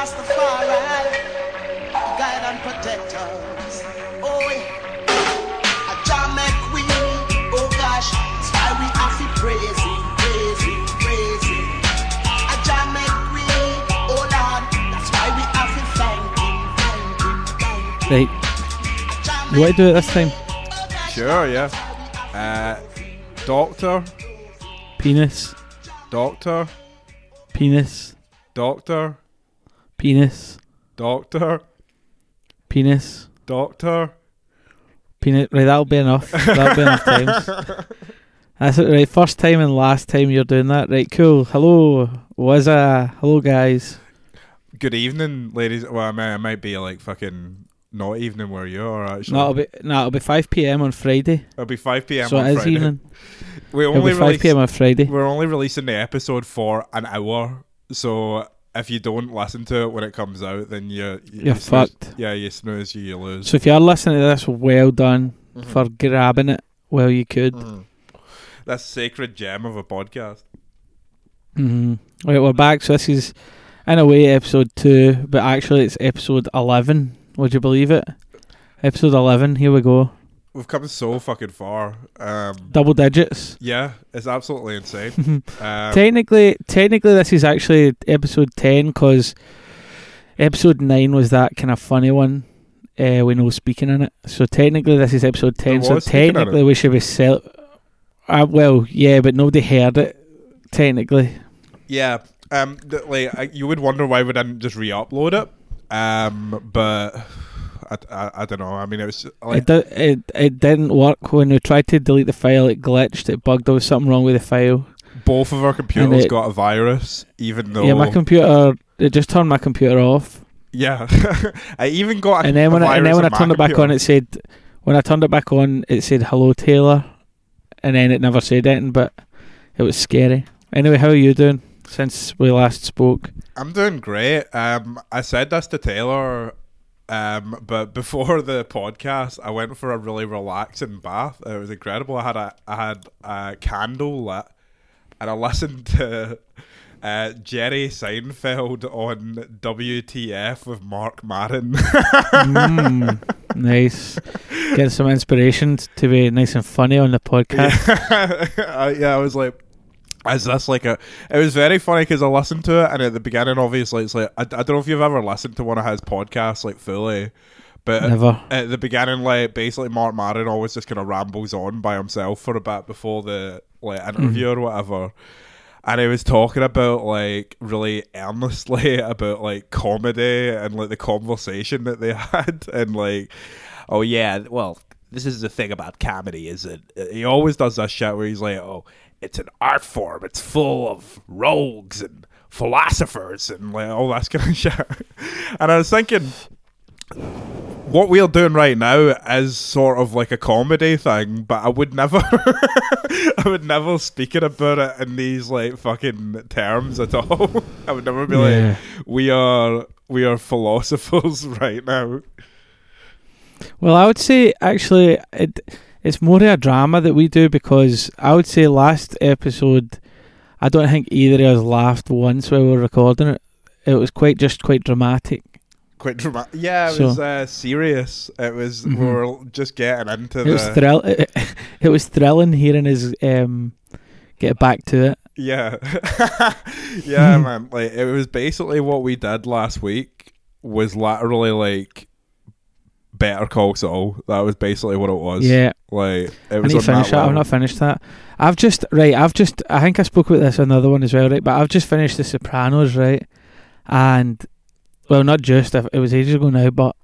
Rastafari, guide and protect us. Oh, yeah. A Jah make we, oh gosh, that's why we have to praise him, praise him, praise him. A Jah make we, oh Lord, that's why we have to thank him, thank him, thank him. Right. You want to do it this time? Sure, yeah. Uh, doctor, Penis. doctor, Penis. doctor, Penis. doctor, Penis. doctor. Penis. Right, that'll be enough. That'll be enough times. That's it, right. First time and last time you're doing that. Right, cool. Hello. Was a hello guys. Good evening, ladies. Well, I might, I might be like fucking not evening where you are actually. No, it'll be no, it'll be five PM on Friday. It'll be 5 p.m. so on it is Friday. evening. We It'll only be five release, PM on Friday. We're only releasing the episode for an hour, so if you don't listen to it when it comes out, then you, you You're you snooze- fucked. Yeah, you snooze, you, you lose. So if you are listening to this, well done Mhm. for grabbing it while you could. Mhm. That's sacred gem of a podcast. Mm-hmm. Right, we're back. So this is, in a way, episode two, but actually it's episode eleven. Would you believe it? Episode eleven. Here we go. We've come so fucking far. Um, Double digits. yeah, it's absolutely insane. Um, technically, technically, this is actually episode ten because episode nine was that kind of funny one. Uh, with no speaking in it. So technically, this is episode ten. So was speaking in technically, we should be sell. Uh, well, yeah, but nobody heard it. Technically, Yeah, um, like I, you would wonder why we didn't just re-upload it. Um, but I, I, I don't know. I mean, it was it, like do, it it didn't work when we tried to delete the file. It glitched. It bugged. There was something wrong with the file. both of our computers it- got a virus, even though Yeah, my computer. It just turned my computer off, yeah. I even got a, and then when I, and then when I turned it back on, it said when I turned it back on, it said hello Taylor, and then it never said anything. But it was scary. Anyway, how are you doing since we last spoke? I'm doing great. Um, I said this to Taylor. Um, but before the podcast, I went for a really relaxing bath. It was incredible. I had a I had a candle lit, and I listened to uh, Jerry Seinfeld on WTF with Marc Maron. mm, nice. Get some inspiration to be nice and funny on the podcast. Uh, yeah, I was like, is this like a? It was very funny because I listened to it, and at the beginning, obviously, it's like I, I don't know if you've ever listened to one of his podcasts like fully, but Never. at the beginning, like basically Marc Maron always just kind of rambles on by himself for a bit before the like interview or whatever. And he was talking about like really earnestly about like comedy and like the conversation that they had and like oh yeah, well this is the thing about comedy is that uh, he always does that shit where he's like oh it's an art form, it's full of rogues and philosophers and like all that kind of shit. And I was thinking what we're doing right now is sort of like a comedy thing, but I would never, I would never speak it about it in these like fucking terms at all. I would never be Yeah. like, we are, we are philosophers right now. Well, I would say actually it it's more of a drama that we do because I would say last episode I don't think either of us laughed once while we were recording it. It was quite just quite dramatic. Quite dramatic. Yeah, it So- was uh, serious. It was we Mhm. were just getting into It was the thrill. It, it was thrilling hearing his um get back to it. yeah, yeah, man. Like it was basically what we did last week was literally like Better Call Saul. That was basically what it was. Yeah, like it I was need on to finish that that. I've not finished that. I've just right. I've just. I think I spoke about this on another one as well, right? But I've just finished The Sopranos, right? And well, not just. It was ages ago now, but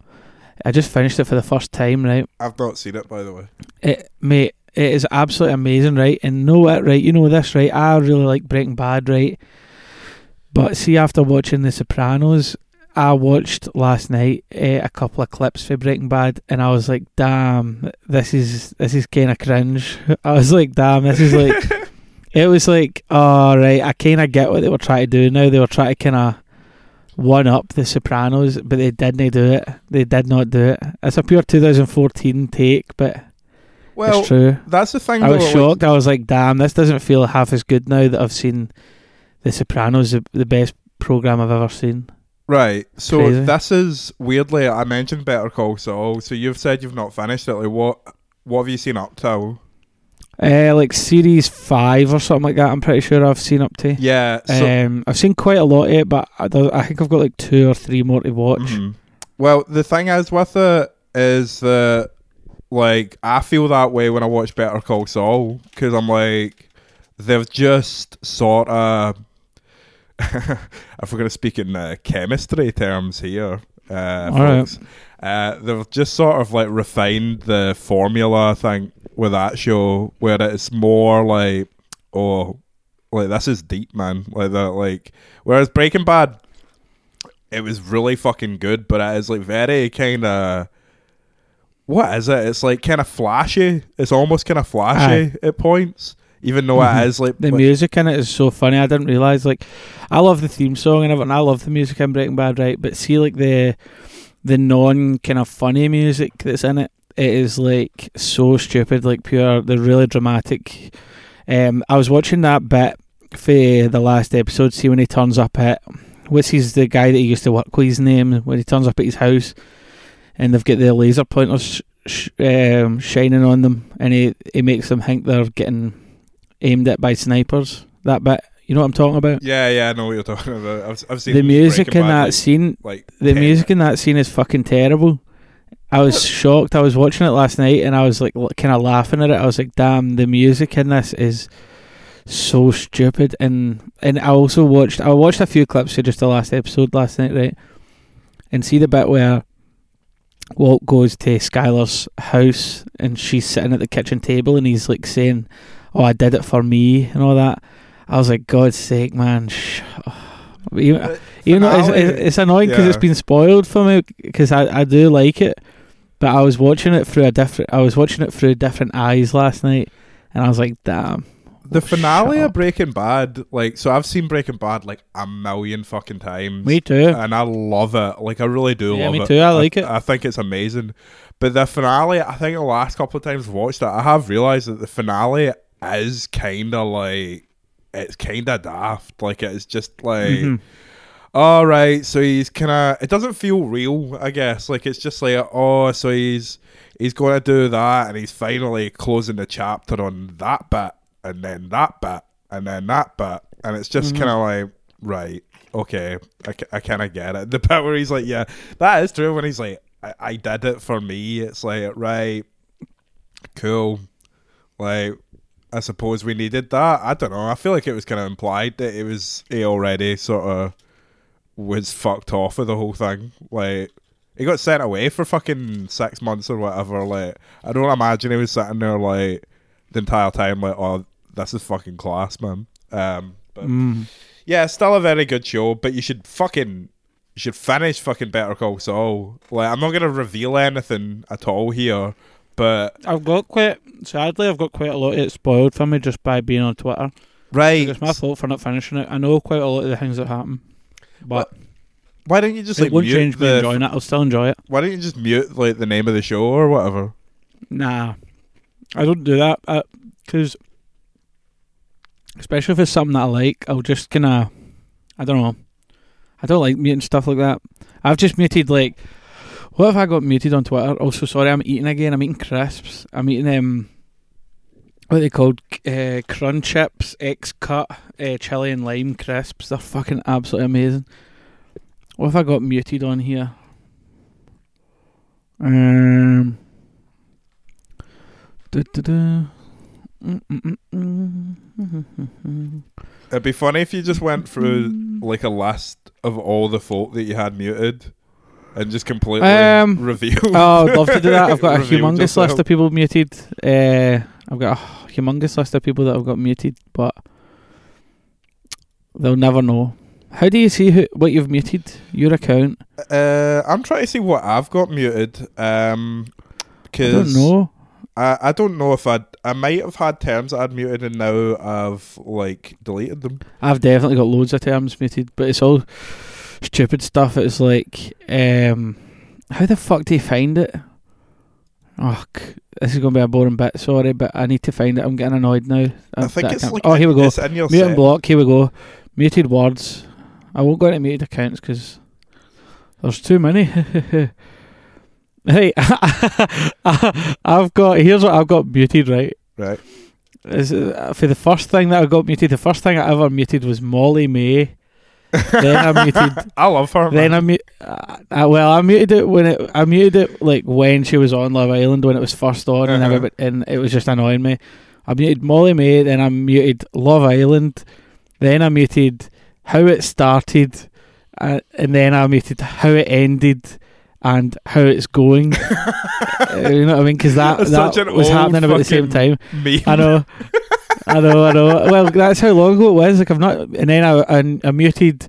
I just finished it for the first time, right? I've not seen it by the way. It, mate, it is absolutely amazing, right? And know it, right? You know this, right? I really like Breaking Bad, right? But see, after watching The Sopranos, I watched last night uh, a couple of clips for Breaking Bad, and I was like, "Damn, this is this is kind of cringe." I was like, "Damn, this is like." it was like, "Oh right, I kind of get what they were trying to do." Now they were trying to kind of one up The Sopranos, but they didn't do it. They did not do it. It's a pure 2014 take, but Well, it's true. that's the thing. I was like- shocked. I was like, "Damn, this doesn't feel half as good now that I've seen The Sopranos, the, the best program I've ever seen." Right. So Crazy. this is weirdly. I mentioned Better Call Saul. So you've said you've not finished it. Like what? What have you seen up to? Uh, like series five or something like that. I'm pretty sure I've seen up to. Yeah. So, um, I've seen quite a lot of it, but I, I think I've got like two or three more to watch. mhm. Well, the thing is with it is that like I feel that way when I watch Better Call Saul because I'm like they've just sort of. If we're going to speak in uh, chemistry terms here, uh, All right. folks, uh, they've just sort of like refined the formula. I think with that show where it's more like, oh, like this is deep, man. Like that, like whereas Breaking Bad, it was really fucking good, but it is like very kind of. What is it? It's like kind of flashy. It's almost kind of flashy at points, even though it is like The like- music in it is so funny. I didn't realize like I love the theme song and everything. I love the music in Breaking Bad, right? But see, like the the non kind of funny music that's in it, it is like so stupid, like pure. They're really dramatic. Um, I was watching that bit for the last episode. See when he turns up at what's his the guy that he used to work with. His name when he turns up at his house, and they've got the laser pointers sh- sh- um, shining on them, and he he makes them think they're getting aimed at by snipers. That bit, you know what I'm talking about? Yeah, yeah, I know what you're talking about. I've, I've seen The music in that like- scene, like the 10 music in that scene is fucking terrible. I was shocked. I was watching it last night and I was like kind of laughing at it. I was like, "Damn, the music in this is so stupid." And and I also watched I watched a few clips of just the last episode last night, right? And see the bit where Walt goes to Skyler's house and she's sitting at the kitchen table and he's like saying, "Oh, I did it for me" and all that. I was like, "God's sake, man!" Sh- even, The even though it's, it's, it's annoying because it's yeah. been spoiled for me because I, I do like it, but I was watching it through a different I was watching it through different eyes last night, and I was like, "Damn." The Shut finale of Breaking Bad, like, so I've seen Breaking Bad like a million fucking times. Me too. And I love it. Like, I really do Yeah, love me it. Me too, I like it. I think it's amazing. But the finale, I think the last couple of times I've watched it, I have realised that the finale is kind of like, it's kind of daft. Like, it's just like, Mhm. all right, so he's kind of, it doesn't feel real, I guess. Like, it's just like, oh, so he's, he's going to do that and he's finally closing the chapter on that bit and then that bit and then that bit and it's just Mhm. kind of like right okay i, I kind of get it the bit where he's like yeah that is true when he's like I, I did it for me it's like right cool like i suppose we needed that i don't know i feel like it was kind of implied that it was he already sort of was fucked off with the whole thing like he got sent away for fucking six months or whatever. Like, I don't imagine he was sitting there like the entire time, like, oh, this is fucking class, man. Um, but Mm. yeah, still a very good show. But you should fucking, you should finish fucking Better Call Saul. Like, I'm not gonna reveal anything at all here, but I've got quite sadly I've got quite a lot of it spoiled for me just by being on Twitter. right, It's my fault for not finishing it. I know quite a lot of the things that happen, but why don't you just it like won't mute change me enjoying it. I'll still enjoy it. Why don't you just mute like the name of the show or whatever? Nah, I don't do that uh, because, especially if it's something that I like, I'll just kind of, I don't know, I don't like muting stuff like that. I've just muted like, what have I got muted on Twitter? Also, sorry, I'm eating again. I'm eating crisps. I'm eating um, what are they called? Uh, Crunchips, X cut, uh, chili and lime crisps. They're fucking absolutely amazing. What have I got muted on here? Um. It'd be funny if you just went through like a list of all the folk that you had muted and just completely Um, revealed. Oh, I'd love to do that. I've got a humongous yourself. list of people muted. Uh, I've got a humongous list of people that I've got muted, but they'll never know. How do you see who, what you've muted? Your account? Uh, I'm trying to see what I've got muted. Um, I don't cause know. I, I don't know if I'd I might have had terms I'd muted and now I've like deleted them. I've definitely got loads of terms muted, but it's all stupid stuff. It's like, um, how the fuck do you find it? Oh, this is gonna be a boring bit. Sorry, but I need to find it. I'm getting annoyed now. I think I it's like oh, here we go. It's in your Mute and block. Here we go. Muted words. I won't go into muted accounts because There's too many. hey, I've got here's what I've got muted right. Right. Is uh, for the first thing that I got muted. The first thing I ever muted was Molly-Mae. Then I muted. I love her. Then I man. mute. Uh, uh, well, I muted it when it. I muted it like when she was on Love Island when it was first on, and Uh-huh. everybody, and it was just annoying me. I muted Molly-Mae. Then I muted Love Island. Then I muted how it started, uh, and then I muted how it ended. And how it's going, Uh, you know what I mean? Because that That's that was happening about the same time. Meme. I know, I know, I know. Well, that's how long ago it was. Like I've not, and then I, I, I muted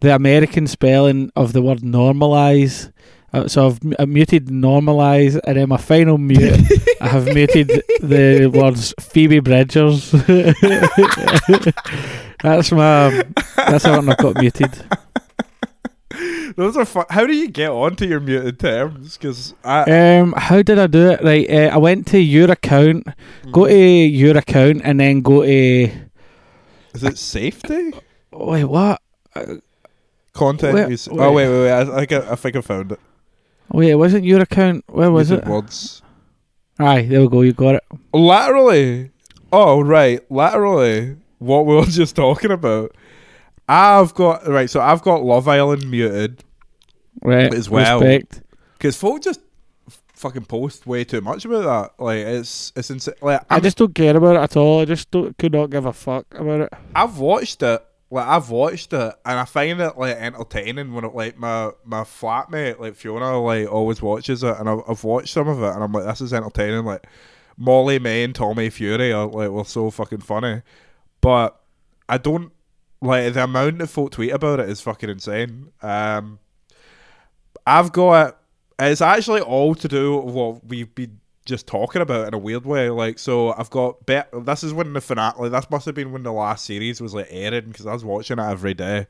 the American spelling of the word normalize. Uh, so I've I muted normalize, and then my final mute, I have muted the words Phoebe Bridgers. that's my. That's how I've got muted. Those are fun. How do you get onto your muted terms? Because Um, how did I do it? Right, uh, I went to your account, go to your account, and then go to. is it safety Wait, what? content? Where- use- where- Oh wait, wait, wait. I, I, think I, I think I found it. Wait, it wasn't your account. Where was it? Words. Aye, there we go. You got it. Laterally. Oh right, laterally. What we were just talking about. I've got right. So I've got Love Island muted Right. As well. Respect. because folk just fucking post way too much about that. Like it's it's insane. Like I I'm, just don't care about it at all. I just don't, could not give a fuck about it. I've watched it. Like I've watched it, and I find it like entertaining when it like my my flatmate like Fiona like always watches it, and I've, I've watched some of it, and I'm like, this is entertaining. Like Molly-Mae and Tommy Fury are like were so fucking funny, but I don't like the amount of folk tweet about it is fucking insane. Um, I've got. It's actually all to do with what we've been just talking about in a weird way. Like, so I've got bet. This is when the finale. This must have been when the last series was like airing because I was watching it every day.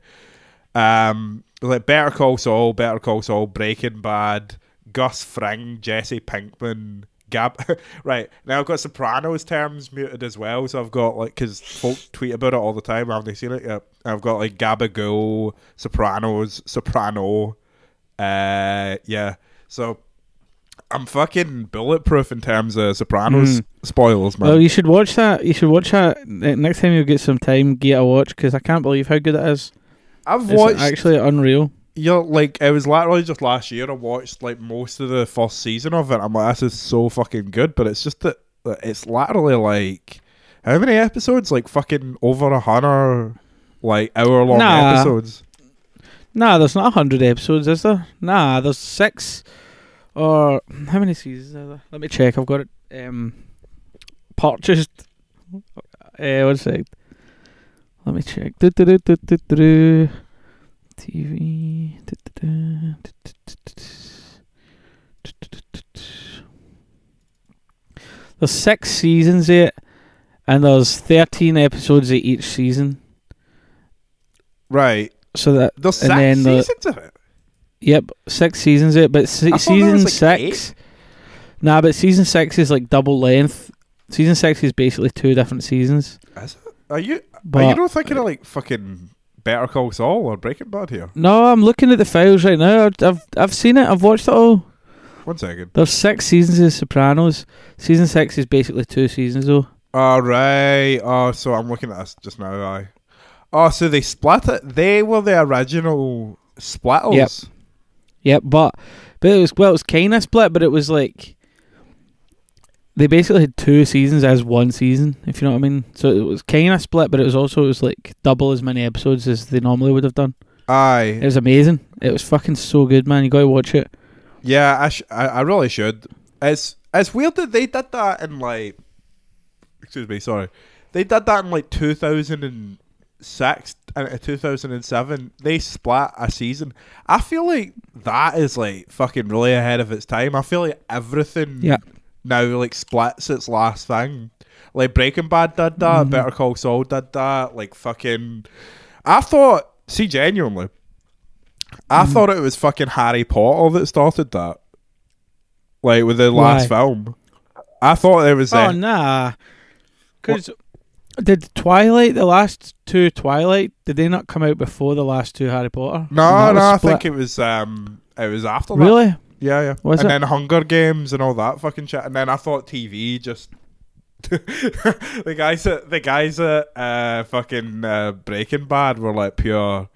Um, like Better Call Saul, Better Call Saul, Breaking Bad, Gus Fring, Jesse Pinkman. Gab, right now I've got Sopranos terms muted as well, so I've got like because folk tweet about it all the time. Haven't they seen it yet? I've got like Gabagool, Sopranos, Soprano, uh, yeah. So I'm fucking bulletproof in terms of Sopranos Mm. spoilers, man. Well, you should watch that. You should watch that next time you get some time. Get a watch because I can't believe how good it is. I've It's watched. actually unreal. you know, like it was literally just last year. I watched like most of the first season of it. I'm like, this is so fucking good. But it's just that that it's literally like how many episodes? Like fucking over a hundred, like hour long Nah. episodes. Nah, there's not a hundred episodes, is there? Nah, there's six. Or how many seasons are there? Let me check. I've got it um, purchased. Uh, one sec. Let me check. TV. There's six seasons yet, and there's thirteen episodes of each season. Right. So that And six then the- seasons of it. Yep, six seasons it, but se- I thought there season like, six. Nah, but season six is like double length. Season six is basically two different seasons. Is it? Are you? But are you not thinking of like fucking Better Call Saul or Breaking Bad here? no, I'm looking at the files right now. I've, I've I've seen it. I've watched it all. One second. There's six seasons of Sopranos. Season six is basically two seasons though. All right. Oh, so I'm looking at this just now. I. Oh, so they split it. They were the original splitters. Yep. Yep, but but it was well, it was kind of split, but it was like they basically had two seasons as one season, if you know what I mean. So it was kind of split, but it was also it was like double as many episodes as they normally would have done. Aye. It was amazing. It was fucking so good, man. You got to watch it. Yeah, I, sh- I I really should. It's it's weird that they did that in like. Excuse me. Sorry. They did that in like two thousand and uh, 2007. They split a season. I feel like that is like fucking really ahead of its time. I feel like everything Yeah. now like splits its last thing. Like Breaking Bad did that. Mhm. Better Call Saul did that. Like fucking. I thought. See, genuinely. I Mhm. thought it was fucking Harry Potter that started that. Like with the last Why? film. I thought it was. Oh Uh, nah, because Did Twilight, the last two Twilight, did they not come out before the last two Harry Potter? No, no, I think it was um, it was after that. Really? Yeah, yeah. Was and it? then Hunger Games and all that fucking shit. And then I thought TV just the guys at the guys at uh, fucking uh, Breaking Bad were like pure.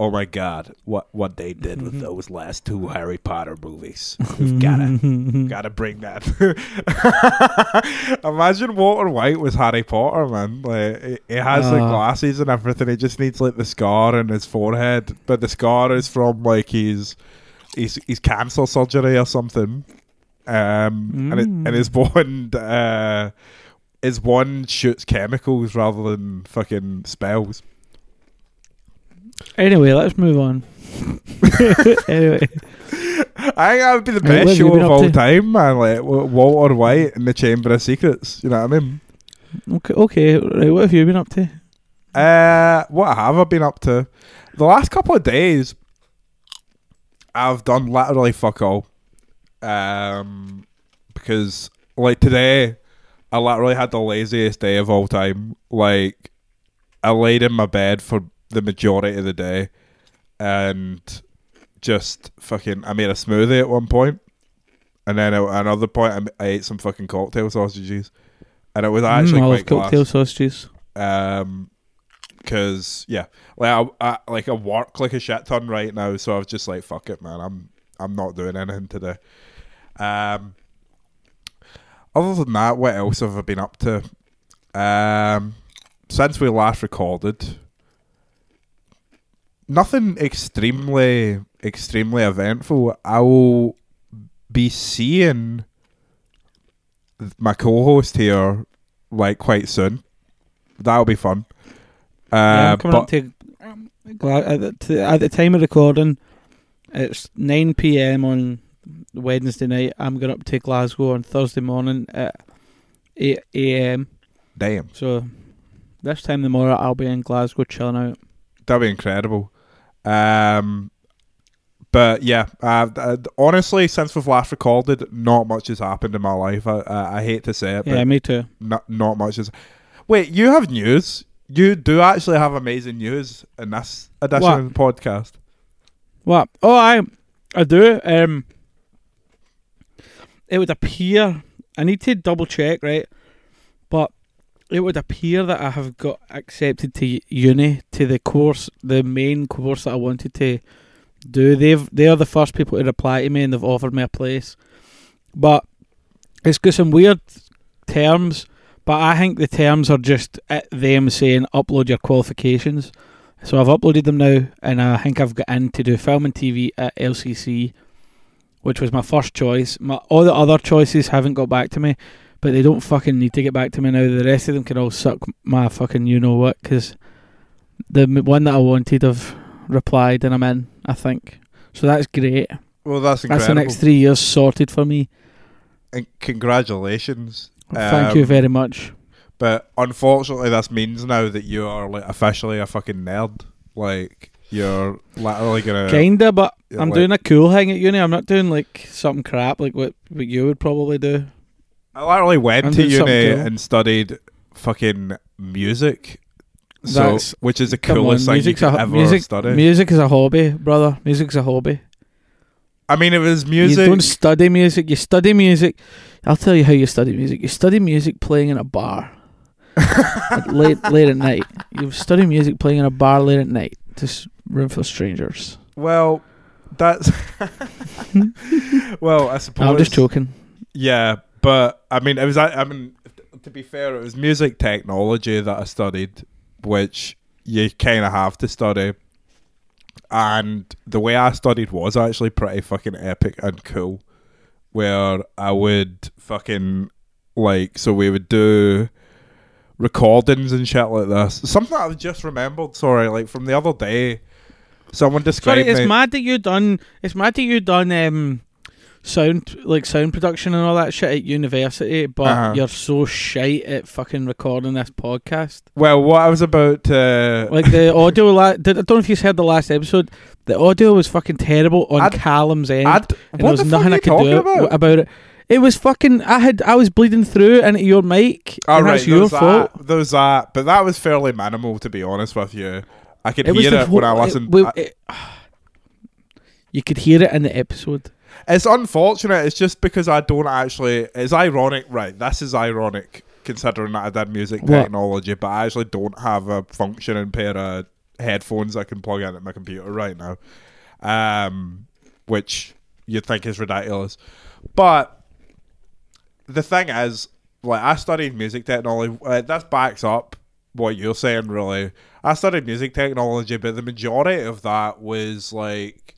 Oh my god! What what they did with those last two Harry Potter movies? We've gotta gotta bring that. Imagine Walter White was Harry Potter, man. Like he- he has the Ah. glasses and everything. He just needs like the scar on his forehead, but the scar is from like his his his cancer surgery or something. Um, and it, and his one uh, his one shoots chemicals rather than fucking spells. Anyway, let's move on. anyway, I think that would be the Right, what have best show of all to? time, man. Like Walter White in the Chamber of Secrets. You know what I mean? okay, okay. Right, what have you been up to? Uh, what have I been up to? The last couple of days, I've done literally fuck all. Um, because like today, I literally had the laziest day of all time. Like, I laid in my bed for the majority of the day, and just fucking. I made a smoothie at one point, and then at another point, I, ate some fucking cocktail sausages, and it was actually Mm, I love quite class. cocktail sausages. um because yeah. Like I, I like i work like a shit ton right now so i was just like fuck it man. I'm i'm not doing anything today. Um other than that what else have i been up to? Um since we last recorded nothing extremely extremely eventful i will be seeing my co-host here like quite soon that'll be fun uh, I'm coming but up to, um, at, the, to at the time of recording. It's nine p.m. on Wednesday night. I'm going up to Glasgow on Thursday morning at eight a.m. damn So this time tomorrow, I'll be in Glasgow chilling out. that'd be incredible um but yeah uh, uh, honestly since we've last recorded not much has happened in my life i, I, I hate to say it Yeah, but me too. not, not much is wait you have news you do actually have amazing news in this edition What? of the podcast What? Oh, I, I do. Um, it would appear. I need to double check, right? It would appear that I have got accepted to uni to the course, the main course that I wanted to do. They've they are the first people to reply to me, and they've offered me a place. But it's got some weird terms. But I think the terms are just them saying upload your qualifications. So I've uploaded them now, and I think I've got in to do film and TV at LCC, which was my first choice. My all the other choices haven't got back to me, but they don't fucking need to get back to me now. The rest of them can all suck my fucking you know what, because the m- one that I wanted have replied, and I'm in. I think so. That's great. well that's That's the next three years sorted for me. and congratulations Thank you Um, very much. But unfortunately, this means now that you are like officially a fucking nerd. Like you're literally gonna. Kinda, but I'm like- doing a cool thing at uni. I'm not doing like something crap like what, what you would probably do. I literally went I'm to uni cool. and studied fucking music. So, That's- which is the coolest on, thing you could a, ever music, study. music is a hobby, brother. Music's a hobby. I mean, it was music. You don't study music. You study music. I'll tell you how you study music. You study music playing in a bar late late at night. You study music playing in a bar late at night. Just room full of strangers. well, that's. well, I suppose. I'm just joking. Yeah, but I mean, it was. I I mean, to be fair, it was music technology that I studied, which you kind of have to study. And the way I studied was actually pretty fucking epic and cool. Where I would fucking like, so we would do recordings and shit like this. Something I've just remembered. Sorry, like from the other day, someone described Sorry, it's me. mad that you done. It's mad that you done um, sound like sound production and all that shit at university, but Uh-huh. you're so shite at fucking recording this podcast. well, what I was about to Like the audio, la- I don't know if you heard the last episode. The audio was fucking terrible on I'd- Callum's end. I'd, and what there the was fuck nothing I could do about? about it. It was fucking. I had. I was bleeding through into your mic. All right, your fault. That, there was that, but that was fairly minimal, to be honest with you. I could It hear the it when I whole- listened. we- it- you could hear it in the episode. It's unfortunate. It's just because I don't actually. It's ironic, right? This is ironic considering that I did music What? technology, but I actually don't have a functioning pair of headphones I can plug into my computer right now. Um, which you'd think is ridiculous, but the thing is, like, I studied music technology. Uh, this backs up what you're saying, really. I studied music technology, but the majority of that was like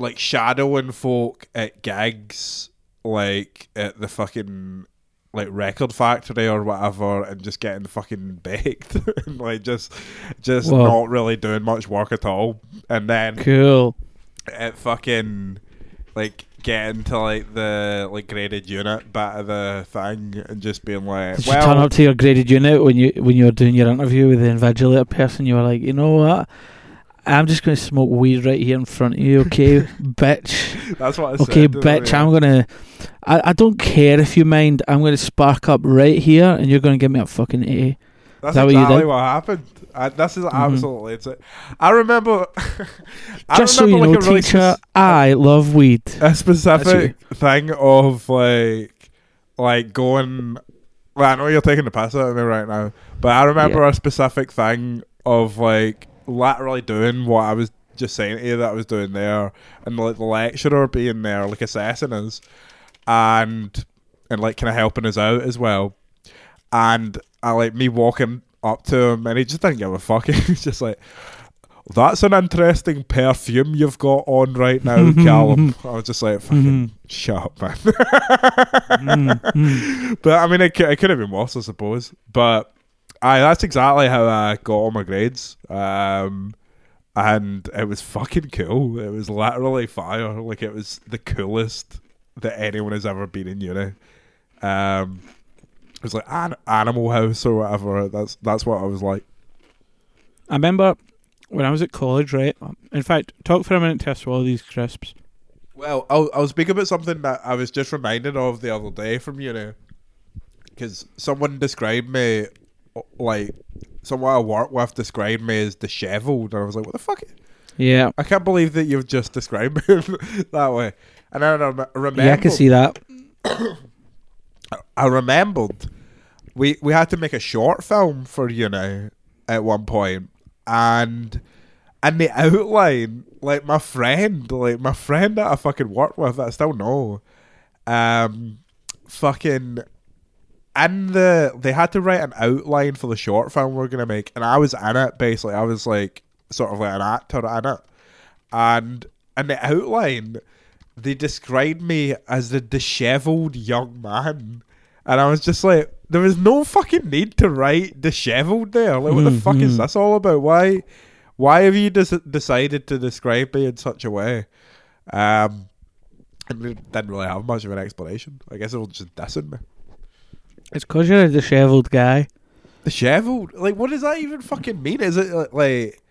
like shadowing folk at gigs, like at the fucking like record factory or whatever, and just getting fucking baked, and like just just Whoa. not really doing much work at all, and then Cool. at fucking like getting to like the like graded unit bit of the thing and just being like, Did you turn up to your graded unit when you when you were doing your interview with the invigilator person? You were like, you know what? I'm just going to smoke weed right here in front of you, okay, bitch. that's what I said. Okay, bitch. I? I'm gonna. I, I don't care if you mind. I'm gonna spark up right here, and you're gonna give me a fucking A. That's that what you exactly did? what happened. I, this is Mhm. absolutely it's. I remember. I Just so you remember, know, like, a really teacher, spec- I love weed. a specific thing of like, like going. Well, I know you're taking the piss out of me right now, but I remember a specific thing of like literally doing what I was just saying to you that I was doing there, and like the lecturer being there, like assessing us, and and like kind of helping us out as well, and I like me walking up to him, and he just didn't give a fuck. He's just like. That's an interesting perfume you've got on right now, Callum. I was just like, fucking shut up, man. Mm, But I mean, it, it could have been worse, I suppose. But I that's exactly how I got all my grades. Um, and it was fucking cool. It was literally fire. Like it was the coolest that anyone has ever been in uni. Um, it was like an Animal House or whatever. That's that's what I was like. I remember when I was at college, right? In fact, talk for a minute to swallow these crisps. Well, I'll, I'll speak about something that I was just reminded of the other day from uni. Because someone described me, like, someone I work with described me as dishevelled. And I was like, what the fuck? Yeah, I can't believe that you've just described me that way. And I rem- remembered. yeah, I can see that. I remembered we we had to make a short film for you know at one point, and and the outline, like my friend, like my friend that I fucking work with, that I still know, um, fucking. And the they had to write an outline for the short film we are gonna make, and I was in it. Basically, I was like sort of like an actor in it, and in the outline they described me as the dishevelled young man. And I was just like, there was no fucking need to write dishevelled there. Like, what the fuck is Mhm. this all about? Why, why have you des- decided to describe me in such a way? Um, and didn't really have much of an explanation. I guess it was just dissing me. It's because you're a dishevelled guy. Dishevelled? Like, what does that even fucking mean? Is it like, like,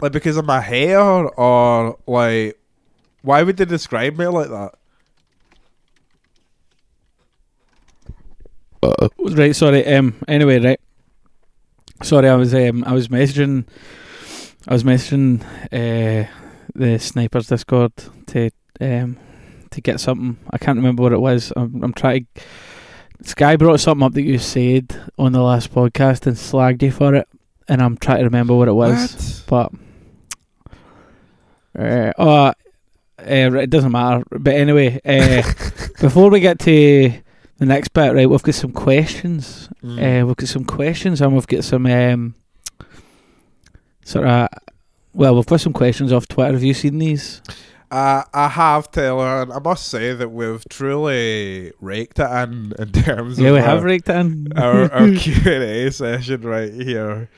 like because of my hair, or like, why would they describe me like that? Right, sorry. Um. Anyway, right. Sorry, I was um I was messaging, I was messaging uh the snipers Discord to um to get something. I can't remember what it was. I'm I'm trying. to... Sky brought something up that you said on the last podcast and slagged you for it, and I'm trying to remember what it was. What? But uh, oh, uh, it doesn't matter. But anyway, uh, before we get to the next bit, right, we've got some questions. Mm. Uh, we've got some questions, and we've got some um, sort of. Well, we've got some questions off Twitter. Have you seen these? Uh, I have Taylor, and I must say that we've truly raked it in in terms Yeah, of we our, have raked it in. our, our Q and A session right here.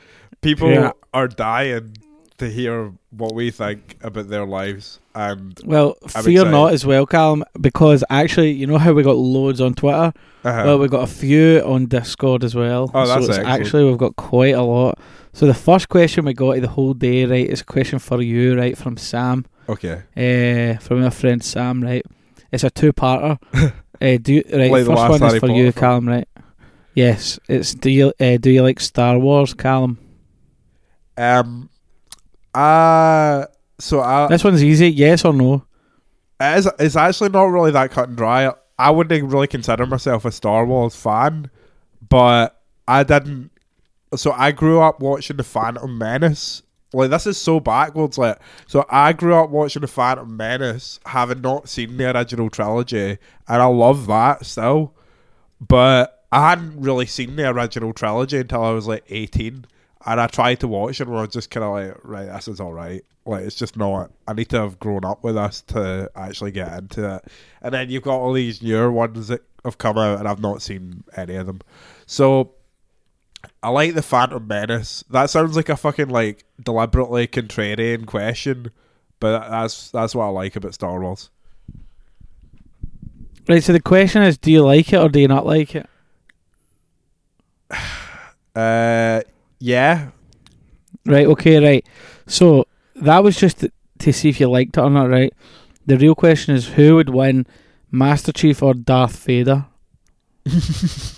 People Yeah. are dying to hear what we think about their lives, and well, I'm fear excited. not as well, Callum, because actually, you know how we got loads on Twitter. uh, Well, we've got a few on Discord as well. Oh, that's so it's excellent. actually we've got quite a lot. So the first question we got of the whole day, right, is a question for you, right, from Sam, okay. uh, from our friend Sam, right, It's a two-parter. uh, do you, right? Like the first one is Harry for Potter you, film. Callum. Right? Yes. It's do you uh, do you like Star Wars, Callum? Um, uh, so I, This one's easy. Yes or no? it is, it's actually not really that cut and dry. I wouldn't really consider myself a Star Wars fan, but I didn't. So I grew up watching the Phantom Menace. Like this is so backwards. Like so, I grew up watching the Phantom Menace, having not seen the original trilogy, and I love that still. But I hadn't really seen the original trilogy until I was like eighteen, and I tried to watch it, and I was just kind of like, right, this is all right. Like it's just not. I need to have grown up with this to actually get into it. And then you've got all these newer ones that have come out, and I've not seen any of them. So I like the Phantom Menace. That sounds like a fucking like deliberately contrarian question, but that's that's what I like about Star Wars. Right. So the question is, do you like it or do you not like it? Uh, yeah, Right. Okay. Right. So that was just to, to see if you liked it or not. Right. The real question is, who would win, Master Chief or Darth Vader?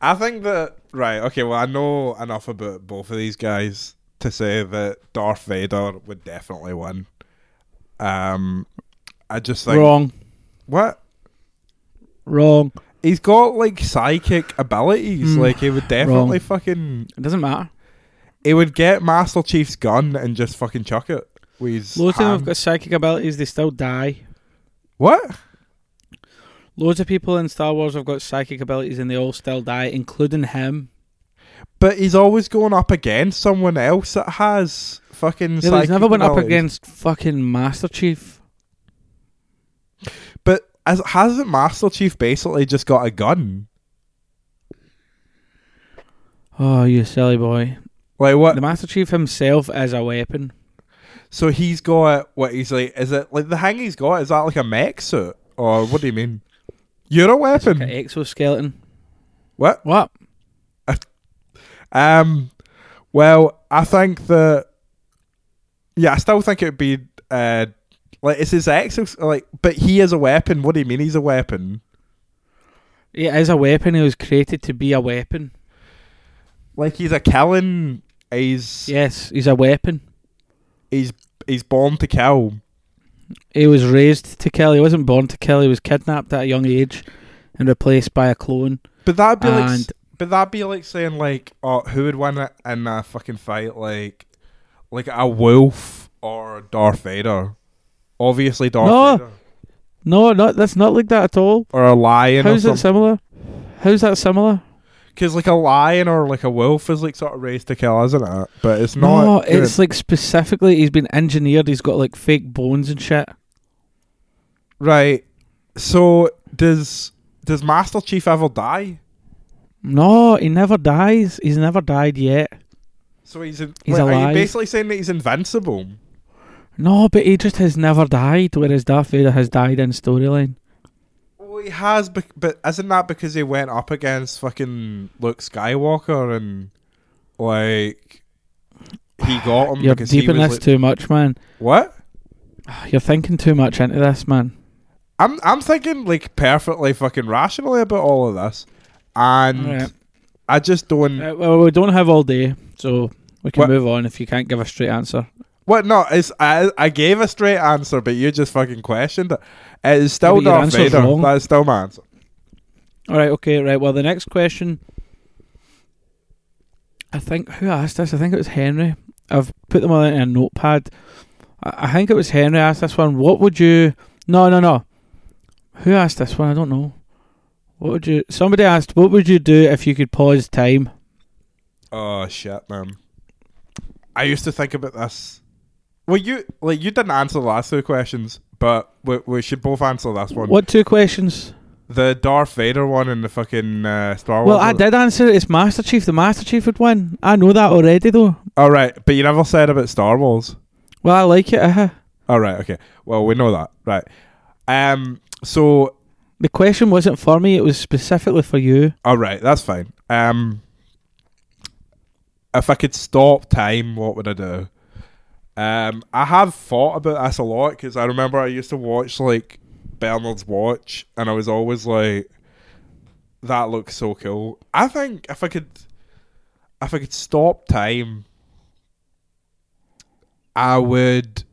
I think that right. Okay, well, I know enough about both of these guys to say that Darth Vader would definitely win. Um, I just think Wrong. what Wrong. he's got like psychic abilities. Hmm, like he would definitely wrong. fucking It doesn't matter. he would get Master Chief's gun and just fucking chuck it. With his Loads of them have got psychic abilities. They still die. what? Loads of people in Star Wars have got psychic abilities and they all still die, including him. But he's always going up against someone else that has fucking. Yeah, but he's never went up abilities. against fucking Master Chief. But as hasn't Master Chief basically just got a gun? Oh, you silly boy. Like what? The Master Chief himself is a weapon. So he's got what he's like. Is it like the thing he's got? Is that like a mech suit, or what do you mean? You're a weapon. Like an exoskeleton. What? What? Um. Well, I think that. Yeah, I still think it would be. Uh, like it's his exos. Like, but he is a weapon. What do you mean he's a weapon? It is a weapon. He was created to be a weapon. Like he's a killing. He's Yes, he's a weapon. he's he's born to kill. He was raised to kill. He wasn't born to kill. He was kidnapped at a young age and replaced by a clone. But that'd be like. But that'd be like saying like, oh, who would win it in a fucking fight? Like, like a wolf or Darth Vader. Obviously, Darth No. Vader no, not that's not like that at all. or a lion. How's it similar? How's that similar? Because like a lion or like a wolf is like sort of raised to kill, isn't it? But it's not. no, good. it's like specifically he's been engineered. He's got like fake bones and shit. right. So does does Master Chief ever die? No, he never dies. He's never died yet. So he's in, He's wait, Are you basically saying that he's invincible? No, but he just has never died, whereas Darth Vader has died in storyline. He has, but isn't that because he went up against fucking Luke Skywalker and like he got him You're because deep he in was this like, too much, man. what? You're thinking too much into this, man. I'm I'm thinking like perfectly fucking rationally about all of this, and Alright. I just don't. Uh, well, we don't have all day, so we can What? move on if you can't give a straight answer. What? No, it's I. I gave a straight answer, but you just fucking questioned it. It is still your Darth Vader. wrong. That is still my answer. All right, okay, right. Well, the next question. I think who asked this? I think it was Henry. I've put them all in a notepad. I, I think it was Henry asked this one. What would you? No, no, no. Who asked this one? I don't know. What would you? Somebody asked. What would you do if you could pause time? Oh shit, man. I used to think about this. Well, you like you didn't answer the last two questions, but we, we should both answer the last one. What two questions? The Darth Vader one and the fucking uh, Star Wars. Well, I did answer it. It's Master Chief. The Master Chief would win. I know that already, though. All right, but you never said about Star Wars. Well, I like it. Uh-huh. All right, okay. Well, we know that, right? Um. So, The question wasn't for me. It was specifically for you. all right, that's fine. Um. If I could stop time, what would I do? Um, I have thought about this a lot because I remember I used to watch like Bernard's watch, and I was always like, "That looks so cool." I think if I could, if I could stop time, I would.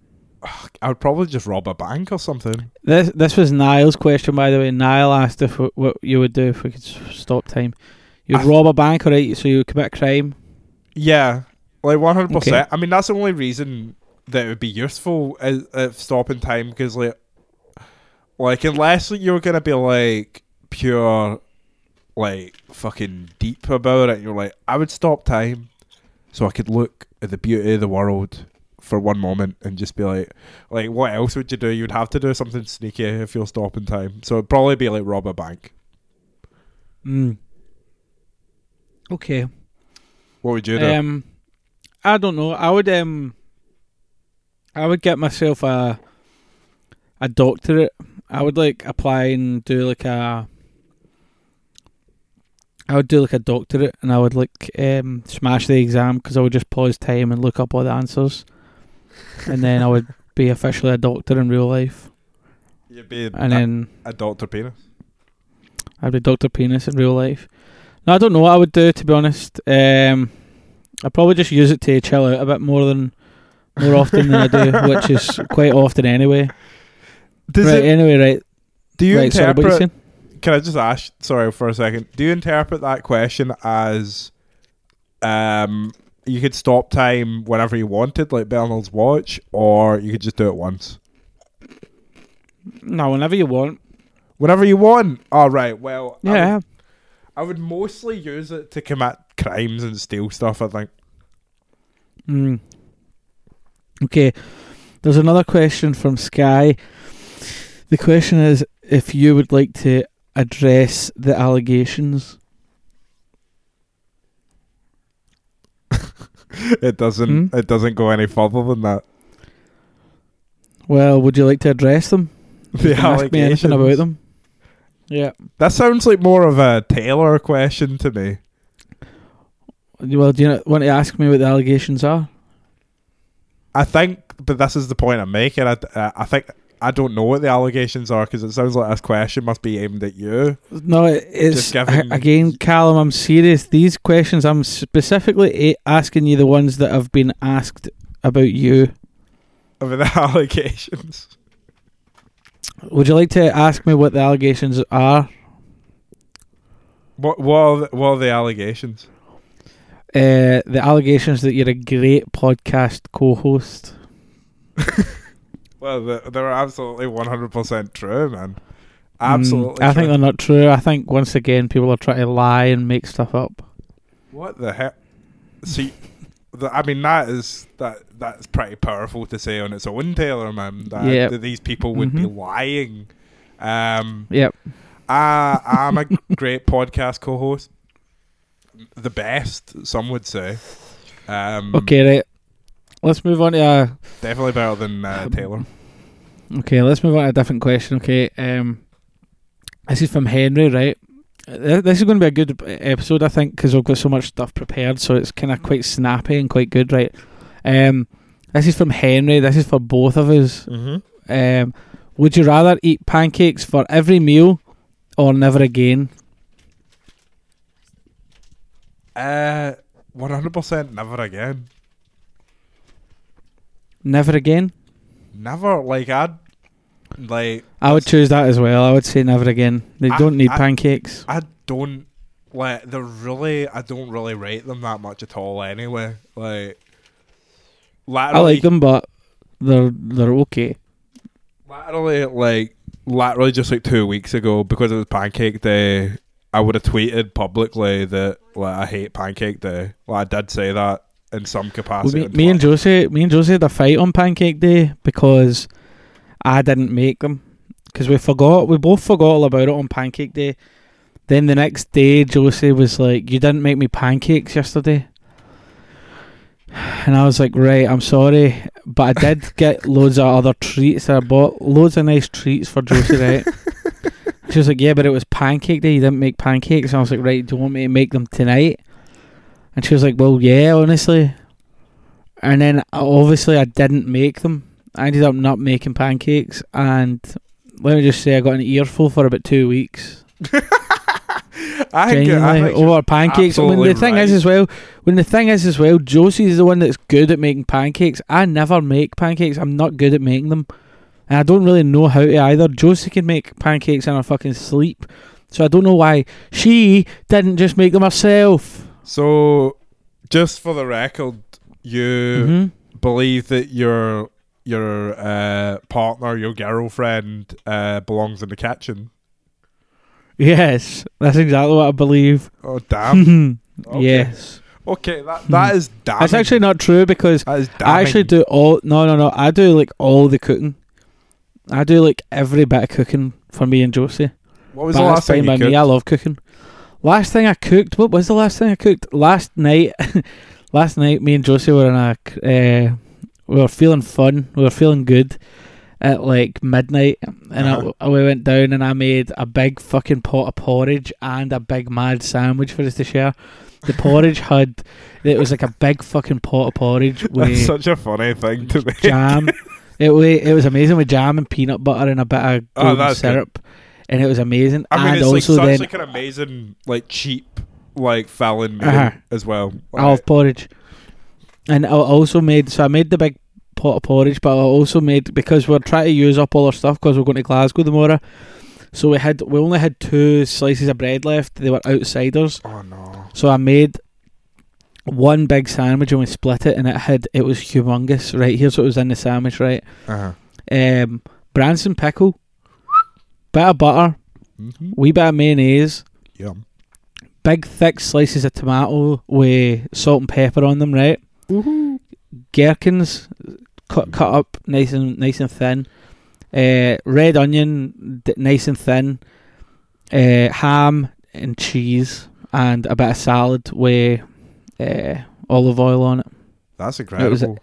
I would probably just rob a bank or something. This this was Niall's question, by the way. Niall asked if what you would do if we could stop time. You'd I- rob a bank, alright? So you would commit a crime. Yeah, like one hundred percent. I mean, that's the only reason that it would be useful if stopping time because like, like unless you're gonna be like pure, like fucking deep about it, you're like, I would stop time so I could look at the beauty of the world for one moment and just be like, like what else would you do? You'd have to do something sneaky if you're stopping time. So it'd probably be like rob a bank. Mm. Okay. What would you do? Um, I don't know. I would um, I would get myself a a doctorate. I would like apply and do like a. I would do like a doctorate, and I would like um smash the exam because I would just pause time and look up all the answers, and then I would be officially a doctor in real life, You'd be and a, then a Doctor Penis. I'd be Doctor Penis in real life. No, I don't know what I would do to be honest. Um, I'd probably just use it to chill out a bit more than more often than I do, which is quite often anyway. Does right, it, anyway, right. do you right, sorry, what you interpret? can I just ask? Sorry for a second. Do you interpret that question as, um, you could stop time whenever you wanted, like Bernard's watch, or you could just do it once, No, whenever you want. whenever you want? All right. Well, I Yeah. would, I would mostly use it to commit crimes and steal stuff. I think. Mm. Okay. There's another question from Sky. The question is if you would like to address the allegations. It doesn't. Hmm? It doesn't go any further than that. Well, would you like to address them? The Ask me anything about them. Yeah. That sounds like more of a Taylor question to me. Well, do you want to ask me what the allegations are? I think, but this is the point I'm making. I, uh, I think I don't know what the allegations are because it sounds like this question must be aimed at you. No, it's giving- again, Callum. I'm serious. These questions, I'm specifically asking you the ones that have been asked about you. Of the allegations. Would you like to ask me what the allegations are? What what are the, what are the allegations? Uh, the allegations that you're a great podcast co-host. Well, they're, they're absolutely 100% true, man. Absolutely. Mm, I think true. they're not true. I think once again people are trying to lie and make stuff up. What the heck? See, the, I mean that is that that's pretty powerful to say on its own, Taylor, man. That, Yep. that these people would be Mhm. lying. Um, Yep. I I'm a great podcast co-host, the best, some would say. Um, Okay, right. Let's move on to uh, definitely better than uh, Taylor. Okay, let's move on to a different question. Okay, um, this is from Henry, right? Th- This is going to be a good episode, I think, because we've got so much stuff prepared, so it's kind of quite snappy and quite good, right? Um, this is from Henry. This is for both of us. Mm-hmm. Um, would you rather eat pancakes for every meal or never again? Uh, one hundred percent, never again. Never again. Never like I'd like I would choose that as well. I would say never again. They I- don't need I- pancakes. I don't like they're really I don't really rate them that much at all anyway. Like I like them, but they're they're okay. Literally like literally just like two weeks ago because it was pancake day I would have tweeted publicly that like I hate pancake day. Like I did say that in some Well, capacity. me, me and Josie, me and Josie had a fight on Pancake Day because I didn't make them because we forgot. We both forgot all about it on Pancake Day. Then the next day, Josie was like, "You didn't make me pancakes yesterday," and I was like, "Right, I'm sorry, but I did get loads of other treats. I bought loads of nice treats for Josie, right?" she was like, "Yeah, but it was Pancake Day. You didn't make pancakes." And I was like, "Right, do you want me to make them tonight?" And she was like, "Well, yeah, honestly." And then uh, obviously I didn't make them. I ended up not making pancakes, and let me just say, I got an earful for about two weeks. I think, I over pancakes. When the thing is as well, when the thing is as well, Josie's the one that's good at making pancakes. I never make pancakes. I'm not good at making them, and I don't really know how to either. Josie can make pancakes in her fucking sleep, so I don't know why she didn't just make them herself. So, just for the record, you hmm believe that your your uh, partner, your girlfriend, uh, belongs in the kitchen. Yes, that's exactly what I believe. Oh damn! Okay. Yes, Okay, that that is damn. that's actually not true because I actually do all. No, no, no. I do like all the cooking. I do like every bit of cooking for me and Josie. What was But the that's last thing you by me. cooked? I love cooking. Last thing I cooked. What was the last thing I cooked? Last night. last night, me and Josie were in a. Uh, we were feeling fun. We were feeling good. At like midnight, and Uh-huh. I, we went down and I made a big fucking pot of porridge and a big mad sandwich for us to share. The porridge had, it was like a big fucking pot of porridge That's with such a funny thing to me. jam. it it was amazing with jam and peanut butter and a bit of Oh, that's good. syrup, and it was amazing. I mean, and it's also like then such like an amazing, like cheap, like filling meal Uh-huh. as well. olive porridge, and I also made so I made the big pot of porridge, but I also made because we're trying to use up all our stuff because we're going to Glasgow tomorrow. So we had we only had two slices of bread left. They were outsiders, Oh no! so I made one big sandwich and we split it, and it had it was humongous. Right here's what was in the sandwich. Right, Uh-huh. um, Branston pickle, bit of butter, Mhm. wee bit of mayonnaise, Yum. big thick slices of tomato with salt and pepper on them. Right. gherkins cut cut up nice and nice and thin. Uh, red onion, d- nice and thin. Uh, ham and cheese, and a bit of salad with uh, olive oil on it. That's was- incredible.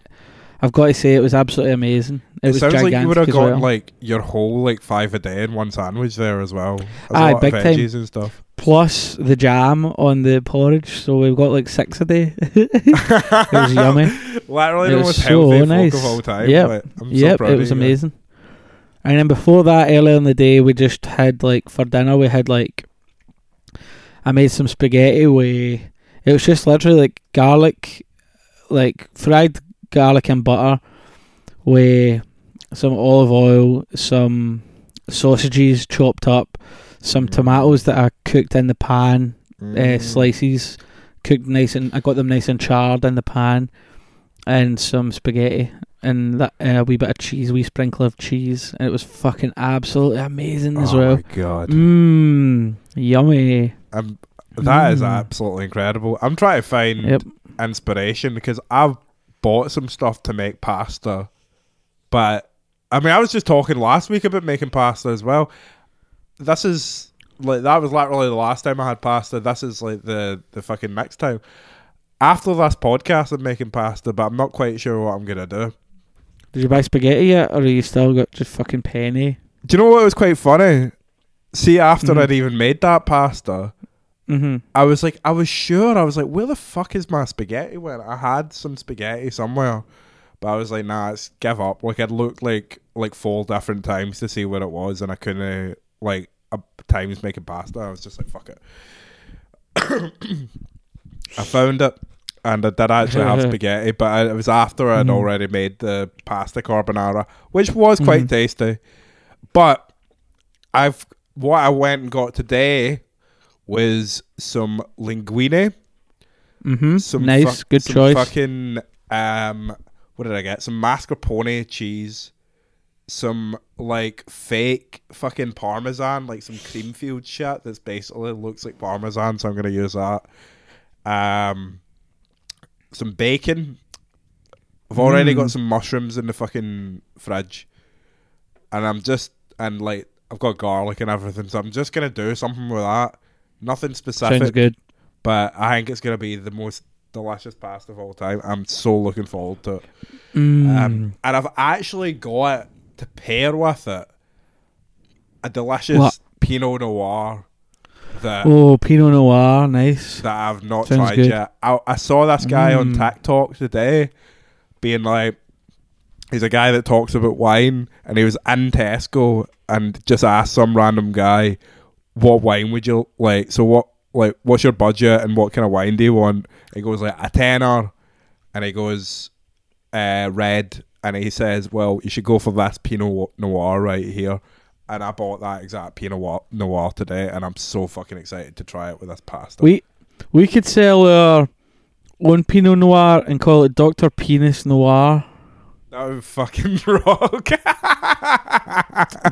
I've got to say, it was absolutely amazing. It, It, was sounds like you would have got well. like your whole like five a day in one sandwich there as well. There's Aye, big time. and stuff. Plus the jam on the porridge, so we've got like six a day. it was yummy. Literally It the was most so healthy nice. folk of all time. Yep. Like, I'm so yep, it was amazing. And then before that, earlier in the day, we just had like for dinner, we had like I made some spaghetti with it was just literally like garlic, like fried garlic and butter with some olive oil, some sausages chopped up, some Mm. tomatoes that I cooked in the pan, uh, Mm. slices cooked nice and I got them nice and charred in the pan, and some spaghetti and that and a wee bit of cheese, wee sprinkle of cheese, and it was fucking absolutely amazing as oh well. my god. Mmm, yummy. Um, that is Mm. absolutely incredible. I'm trying to find Yep. inspiration because I've bought some stuff to make pasta, but I mean, I was just talking last week about making pasta as well. This is like that was literally the last time I had pasta. This is like the the fucking next time. After this podcast, I'm making pasta, but I'm not quite sure what I'm gonna do. Did you buy spaghetti yet, or are you still got just fucking penny? Do you know what was quite funny? See, after Mhm. I'd even made that pasta, Mm-hmm. I was like, I was sure. I was like, where the fuck is my spaghetti? When I had some spaghetti somewhere, but I was like, nah, it's give up. Like I'd looked like like four different times to see where it was, and I couldn't like uh, times making pasta. I was just like, fuck it. I found it, and I did actually have spaghetti, but I, it was after I'd Mhm. already made the pasta carbonara, which was quite Mhm. tasty. But I've what I went and got today was some linguine, Mm-hmm. some nice, fuck- good some choice. Fucking um, what did I get? Some mascarpone cheese, some like fake fucking parmesan, like some cream filled shit that's basically looks like parmesan. So I'm gonna use that. Um, some bacon. I've already Mm. got some mushrooms in the fucking fridge, and I'm just and like I've got garlic and everything, so I'm just gonna do something with that. Nothing specific, Sounds good. but I think it's gonna be the most delicious pasta of all time. I'm so looking forward to it. Mm. Um, and I've actually got to pair with it a delicious What? Pinot Noir that oh, Pinot Noir, nice. that I've not Sounds tried good. yet. I, I saw this guy on Mm. TikTok today being like, he's a guy that talks about wine, and he was in Tesco and just asked some random guy, "What wine would you like?" So what, like, what's your budget and what kind of wine do you want? He goes like a tenner, and he goes, uh, red, and he says, "Well, you should go for this Pinot Noir right here." And I bought that exact Pinot Noir- today, and I'm so fucking excited to try it with this pasta. We we could sell our own Pinot Noir and call it Doctor Penis Noir. would fucking rock.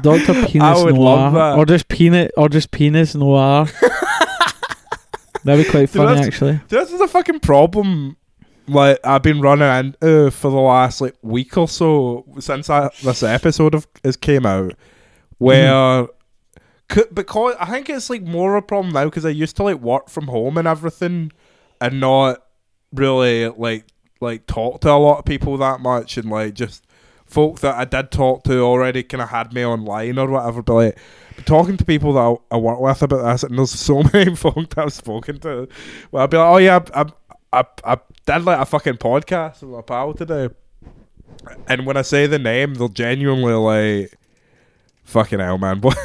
Doctor Penis Noir, or just peanut, or just Penis Noir. That'd be quite Dude, funny, actually. this is a fucking problem. Like I've been running into for the last like week or so since I, this episode of has came out, where mm-hmm. c- because I think it's like more of a problem now because I used to like work from home and everything, and not really like like talk to a lot of people that much, and like just folk that I did talk to already kind of had me online or whatever. But like talking to people that I, I work with about this, and there's so many folk that I've spoken to. Well, I'll be like, oh yeah, I, I, I, did like a fucking podcast with my pal today, and when I say the name, they'll genuinely like. Fucking hell, man! What,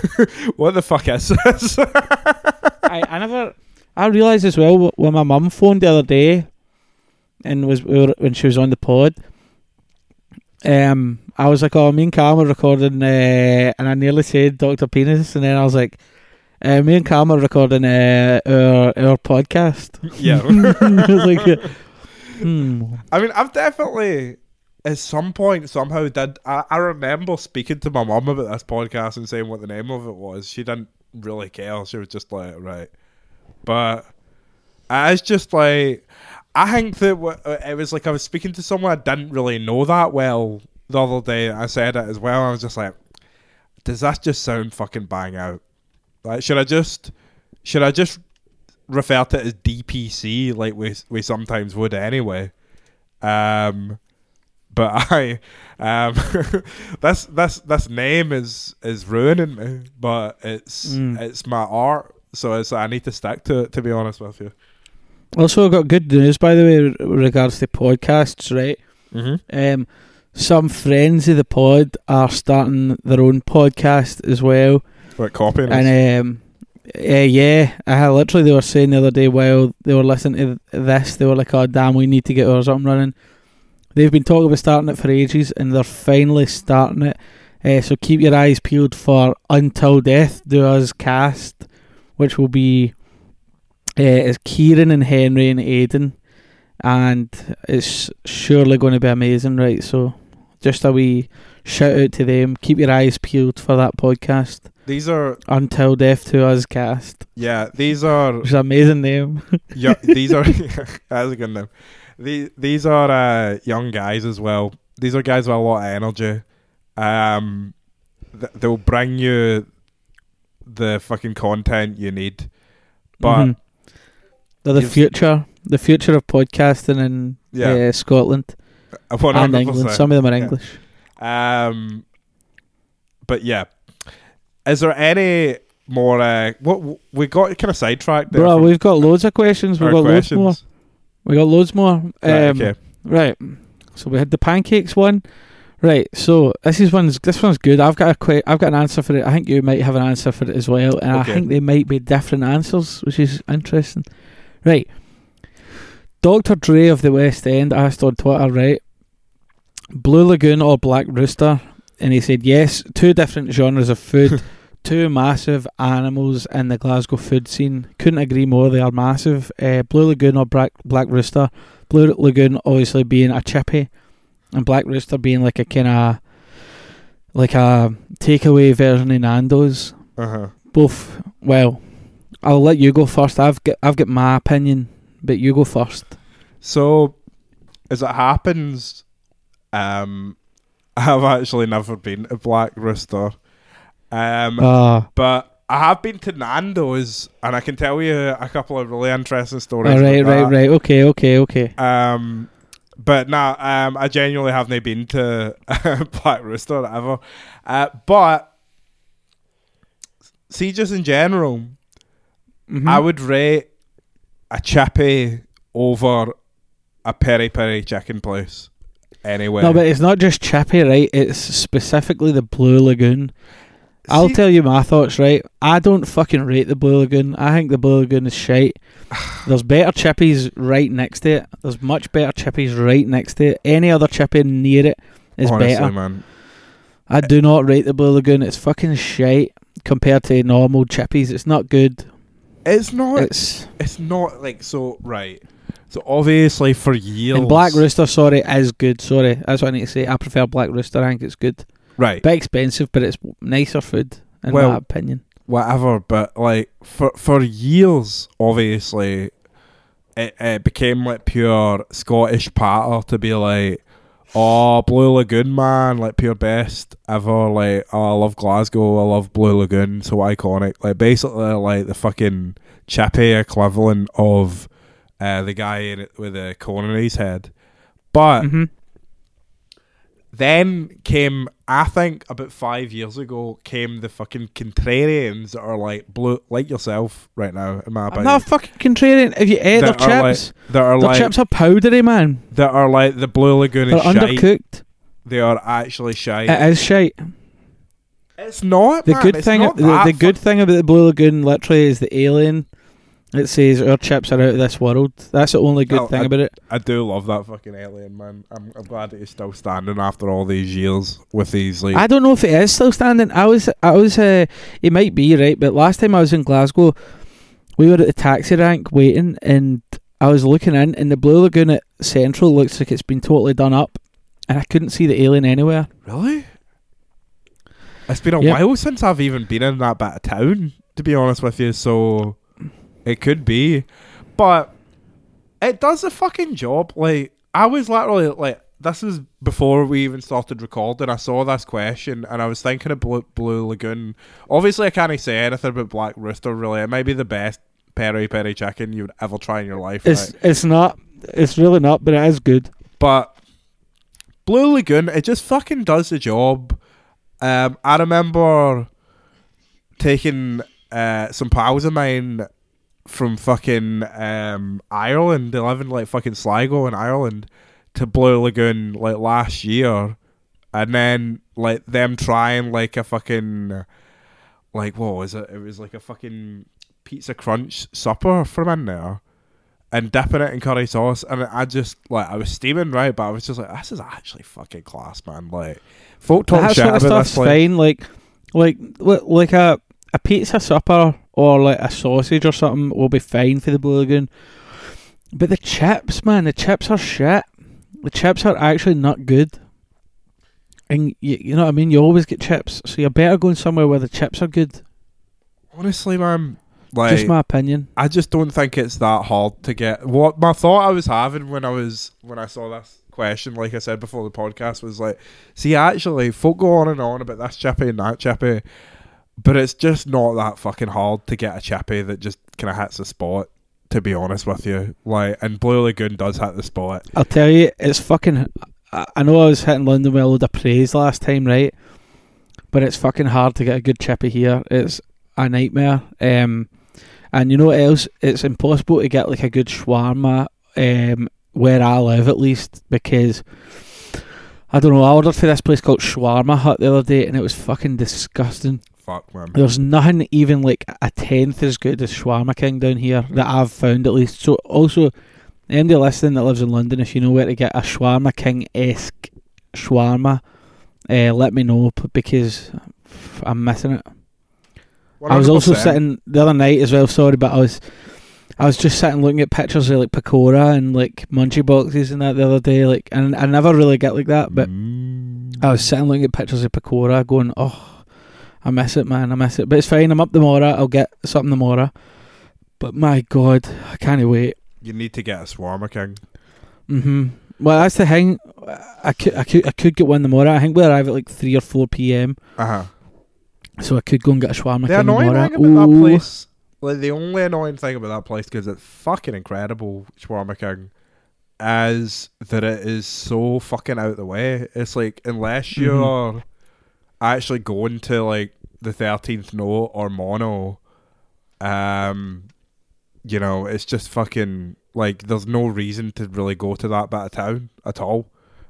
what the fuck is this? I, I never. I realised as well when my mum phoned the other day, and was we were, when she was on the pod. Um, I was like, "Oh, me and Cam are recording," uh, and I nearly said Doctor Penis, and then I was like, uh, "Me and Cam are recording uh, our our podcast." yeah, like, uh, "Hmm." I mean, I've definitely at some point somehow did. I, I remember speaking to my mum about this podcast and saying what the name of it was. She didn't really care. She was just like, right. But it's just like I think that uh, it was like I was speaking to someone I didn't really know that well the other day. I said it as well. I was just like, does that just sound fucking bang out? Like, should I just should I just refer to it as DPC like we we sometimes would anyway? Um, but I um this this this name is is ruining me. But it's Mm. it's my art, so it's I need to stick to it. To be honest with you. Also, I've got good news by the way with regards to podcasts, right? Mm-hmm. Um, some friends of the pod are starting their own podcast as well. Like copying. And um, uh, yeah, I had literally they were saying the other day while they were listening to this, they were like, "Oh damn, we need to get ours up and running." They've been talking about starting it for ages, and they're finally starting it. Uh, so keep your eyes peeled for Until Death Do Us cast, which will be uh, is Kieran and Henry and Aiden, and it's surely going to be amazing, right? So just a wee shout out to them. Keep your eyes peeled for that podcast. these are Until Death to Us cast. yeah. These are an amazing name. yeah. These are that's a good name. These these are uh, young guys as well. These are guys with a lot of energy. Um, th- they'll bring you the fucking content you need. But Mhm. They're the future, the future of podcasting in Yeah. uh, Scotland one and England. Some of them are Yeah. English. Um, but yeah, is there any more? Uh, what we got kind of sidetracked there. Bro, we've got loads of questions. We've got loads more. We got loads more. Um, Right, okay. Right. So we had the pancakes one. Right. So this is one's this one's good. I've got a que- I've got an answer for it. I think you might have an answer for it as well, and Okay. I think they might be different answers, which is interesting. Right. Dr. Dre of the West End asked on Twitter, right? Blue Lagoon or Black Rooster? And he said, yes, two different genres of food, two massive animals in the Glasgow food scene. Couldn't agree more, they are massive. Uh, Blue Lagoon or Black, Black Rooster? Blue Lagoon obviously being a chippy, and Black Rooster being like a kind of like a takeaway version of Nando's. Uh huh. Both, well, I'll let you go first. I've got I've got my opinion, but you go first. So, as it happens, um, I've actually never been to Black Rooster, um, Ah, but I have been to Nando's, and I can tell you a couple of really interesting stories. all right, right, that. right. Okay, okay, okay. Um, but nah, um, I genuinely haven't been to Black Rooster ever. Uh, but see, just in general, Mhm. I would rate a chippy over a peri peri chicken place. anyway. No, but it's not just chippy, right? It's specifically the Blue Lagoon. I'll tell you my thoughts, right? I don't fucking rate the Blue Lagoon. I think the Blue Lagoon is shite. There's better chippies right next to it. There's much better chippies right next to it. Any other chippy near it is honestly, better. man. I do not rate the Blue Lagoon. It's fucking shite compared to normal chippies. It's not good. It's not. It's it's not like so right. So obviously for years, and Black Rooster. Sorry, is good. Sorry, that's what I need to say. I prefer Black Rooster. I think it's good. right? Bit expensive, but it's nicer food in Well, my opinion. whatever. But like for for years, obviously, it, it became like pure Scottish patter to be like, oh, Blue Lagoon, man, like pure best ever. Like, oh, I love Glasgow. I love Blue Lagoon. So iconic. Like basically, like the fucking chippy equivalent of uh, the guy in it with a cone in his head. But hmm then came, I think, about five years ago, came the fucking contrarians that are like blue, like yourself right now. In my I'm opinion, not fucking contrarian. If you ate their chips, like, that are their like chips are powdery, man. that are like the Blue Lagoon They're is shite. undercooked. They are actually shite. It is shite. it's not The man, good thing, the, the good thing about the Blue Lagoon, literally, is the alien. It says our chips are out of this world. That's the only good Oh, thing I- about it. I do love that fucking alien man. I'm, I'm glad that he's still standing after all these years with these like. I don't know if it is still standing. I was, I was, uh, it might be right, but last time I was in Glasgow, we were at the taxi rank waiting, and I was looking in, and the Blue Lagoon at Central looks like it's been totally done up, and I couldn't see the alien anywhere. really? It's been a Yep. while since I've even been in that bit of town, to be honest with you. So it could be, but it does a fucking job. Like I was literally like, this is before we even started recording. I saw this question and I was thinking of Blue, Blue Lagoon. Obviously, I can't say anything about Black Rooster. Really, it might be the best peri peri chicken you'd ever try in your life. It's, right? it's not, it's really not, but it is good. But Blue Lagoon, it just fucking does the job. Um, I remember taking uh, some pals of mine from fucking um, Ireland. They live in like fucking Sligo in Ireland to Blue Lagoon like last year, and then like them trying like a fucking like what was it? It was like a fucking pizza crunch supper from in there and dipping it in curry sauce, and I just like I was steaming right, but I was just like, this is actually fucking class, man. Like, folk talk that shit sort of about stuff's this. Like, fine. Like, like, like a a pizza supper or like a sausage or something will be fine for the Blue Lagoon. But the chips, man, the chips are shit. The chips are actually not good. And you, you know what I mean? You always get chips, so you're better going somewhere where the chips are good. honestly, man, like Just my opinion. I just don't think it's that hard to get. What my thought I was having when I was when I saw this question, like I said before the podcast, was like, see, actually, folk go on and on about this chippy and that chippy, but it's just not that fucking hard to get a chippy that just kind of hits the spot. To be honest with you, like, and Blue Lagoon does hit the spot. I'll tell you, it's fucking. I I know I was hitting London with a load of praise last time, right? But it's fucking hard to get a good chippy here. It's a nightmare. Um, and you know what else? It's impossible to get like a good shawarma um, where I live, at least, because I don't know. I ordered for this place called Shawarma Hut the other day, and it was fucking disgusting. Fuck, man. There's nothing even like a tenth as good as Shawarma King down here that I've found at least. So also, anybody listening that lives in London, if you know where to get a Shawarma King esque shawarma, uh, let me know because I'm missing it. I was also sitting the other night as well. Sorry, but I was. I was just sitting looking at pictures of like pakora and like munchie boxes and that the other day, like, and I never really get like that. But Mm. I was sitting looking at pictures of pakora, going, "Oh, I miss it, man. I miss it." But it's fine. I'm up tomorrow. I'll get something tomorrow. But my God, I can't wait. You need to get a Shawarma King. hmm Well, that's the thing. I could, I could, I could get one tomorrow. I think we arrive at like three or four p.m. Uh huh. So I could go and get a shawarma The king annoying tomorrow. thing about that place, like the only annoying thing about that place, because it's fucking incredible, Shawarma King, is that it is so fucking out the way. It's like unless Mhm. you're actually going to like the thirteenth note or mono, um, you know, it's just fucking like there's no reason to really go to that bit of town at all.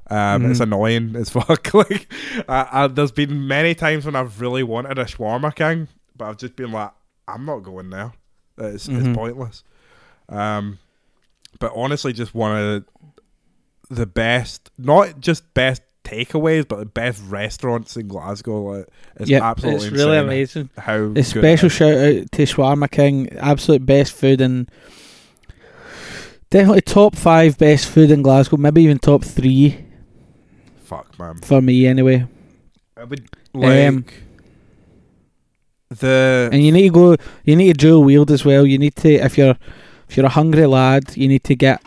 Um, It's Mhm. annoying as fuck. like, I, I, there's been many times when I've really wanted a shawarma king, but I've just been like, I'm not going there. It's, Mhm. it's pointless. Um, but honestly, just one of the best, not just best takeaways, but the best restaurants in Glasgow. Like, it's yeah, absolutely it's really amazing. How A special shout out to Shawarma King, absolute best food and definitely top five best food in Glasgow, maybe even top three Fuck, man. for me anyway. I would like Um, the And you need to go. You need to dual wield as well. You need to if you're if you're a hungry lad, you need to get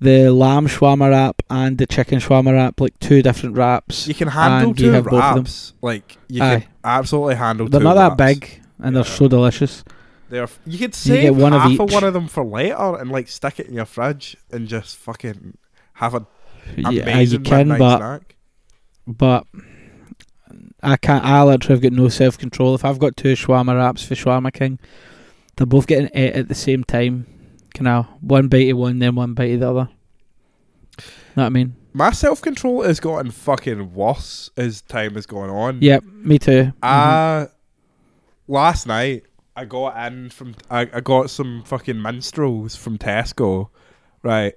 the lamb shawarma wrap and the chicken shawarma wrap, like two different wraps. you can handle and you two have both of them. wraps. Like you Aye. can absolutely handle. They're two not that wraps. big and they're Yeah. so delicious. They're f- you could save get one of half of each. one of them for later and like stick it in your fridge and just fucking have a Yeah, you amazing can, midnight but snack. but I can't. I literally have got no self control. If I've got two shawarma wraps for Shawarma King, they're both getting ate at the same time. Kind of one bite of one, then one bite of the other. Know what I mean? My self control has gotten fucking worse as time has gone on. Yep, me too. Uh last night I got in from I, I got some fucking minstrels from Tesco, right?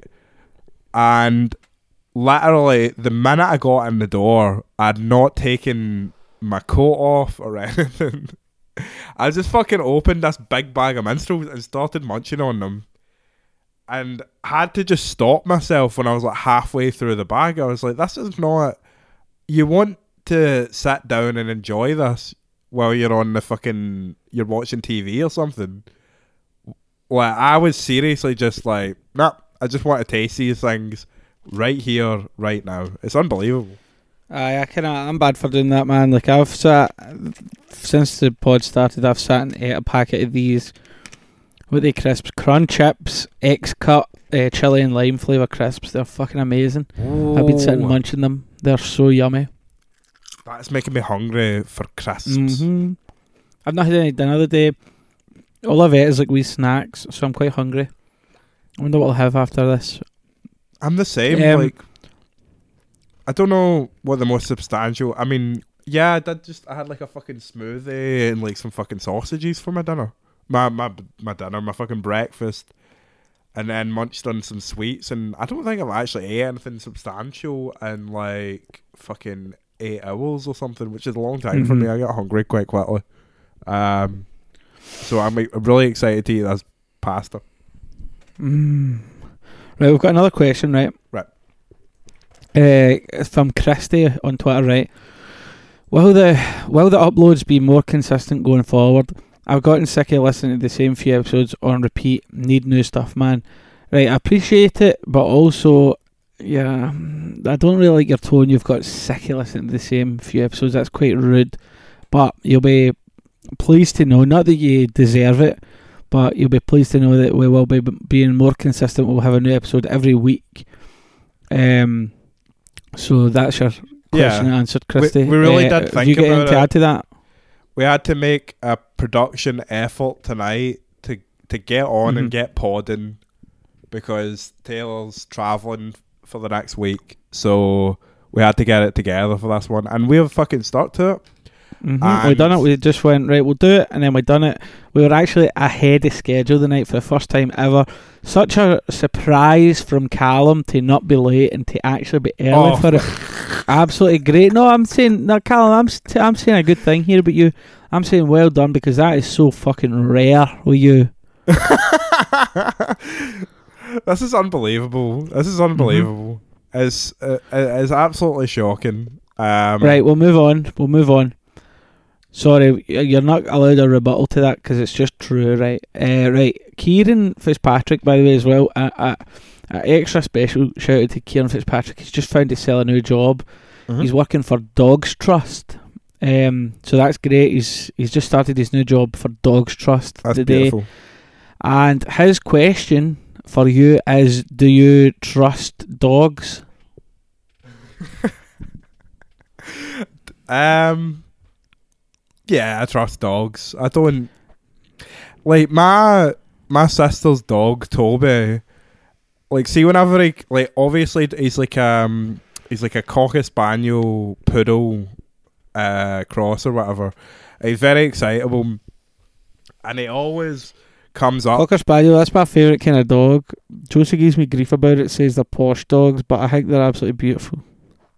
And literally the minute I got in the door, I'd not taken my coat off or anything. I just fucking opened this big bag of minstrels and started munching on them. And had to just stop myself when I was like halfway through the bag. I was like, this is not you want to sit down and enjoy this while you're on the fucking you're watching TV or something. Like I was seriously just like, nah, I just want to taste these things right here, right now. It's unbelievable. I kind of I'm bad for doing that, man. Like I've sat since the pod started, I've sat and ate a packet of these. What they crisps? Crunchips, X cut, uh, chili and lime flavour crisps. They're fucking amazing. I've been sitting munching them. They're so yummy. That's making me hungry for crisps. hmm I've not had any dinner day. All I've ate is like wee snacks, so I'm quite hungry. I wonder what I'll have after this. I'm the same. Um, like, I don't know what the most substantial. I mean, yeah, I did just. I had like a fucking smoothie and like some fucking sausages for my dinner. My my my dinner, my fucking breakfast, and then munched on some sweets. And I don't think I've actually ate anything substantial in like fucking eight hours or something, which is a long time for Mhm. me. I get hungry quite quickly. Um, so I'm, like, really excited to eat this pasta. Mm. Right, we've got another question, right? Right. Uh, from Christy on Twitter, right? Will the will the uploads be more consistent going forward? I've gotten sick of listening to the same few episodes on repeat. Need new stuff, man. Right, I appreciate it, but also, yeah, I don't really like your tone. You've got sick of listening to the same few episodes. That's quite rude. But you'll be pleased to know, not that you deserve it, but you'll be pleased to know that we will be being more consistent. We'll have a new episode every week. Um, so that's your question Yeah. answered, Christy. we really Uh, did think you about anything to add to that? we had to make a production effort tonight to to get on Mhm. and get podding because Taylor's traveling for the next week, so we had to get it together for this one, and we've fucking stuck to it. Mm-hmm. We done it. We just went right. We'll do it, and then we done it. We were actually ahead of schedule the night for the first time ever. Such a surprise from Callum to not be late and to actually be early Oh. for it. Absolutely great. No, I'm saying no, Callum. I'm I'm saying a good thing here, but you, I'm saying well done because that is so fucking rare with you. this is unbelievable. This is unbelievable. It's uh, it's absolutely shocking. Um, Right, we'll move on. We'll move on. Sorry, you're not allowed a rebuttal to that because it's just true, right? Uh, right, Kieran Fitzpatrick, by the way, as well. Uh, uh, uh, extra special shout out to Kieran Fitzpatrick. He's just found himself a new job. Mhm. He's working for Dogs Trust. Um, so that's great. He's he's just started his new job for Dogs Trust That's today. beautiful. And his question for you is: Do you trust dogs? Um, yeah, I trust dogs. I don't like my my sister's dog Toby. Like, see, whenever he like, obviously he's like um he's like a cocker spaniel poodle uh, cross or whatever. He's very excitable, and he always comes up. Cocker Spaniel, that's my favourite kind of dog. Josie gives me grief about it, says they're posh dogs, but I think they're absolutely beautiful.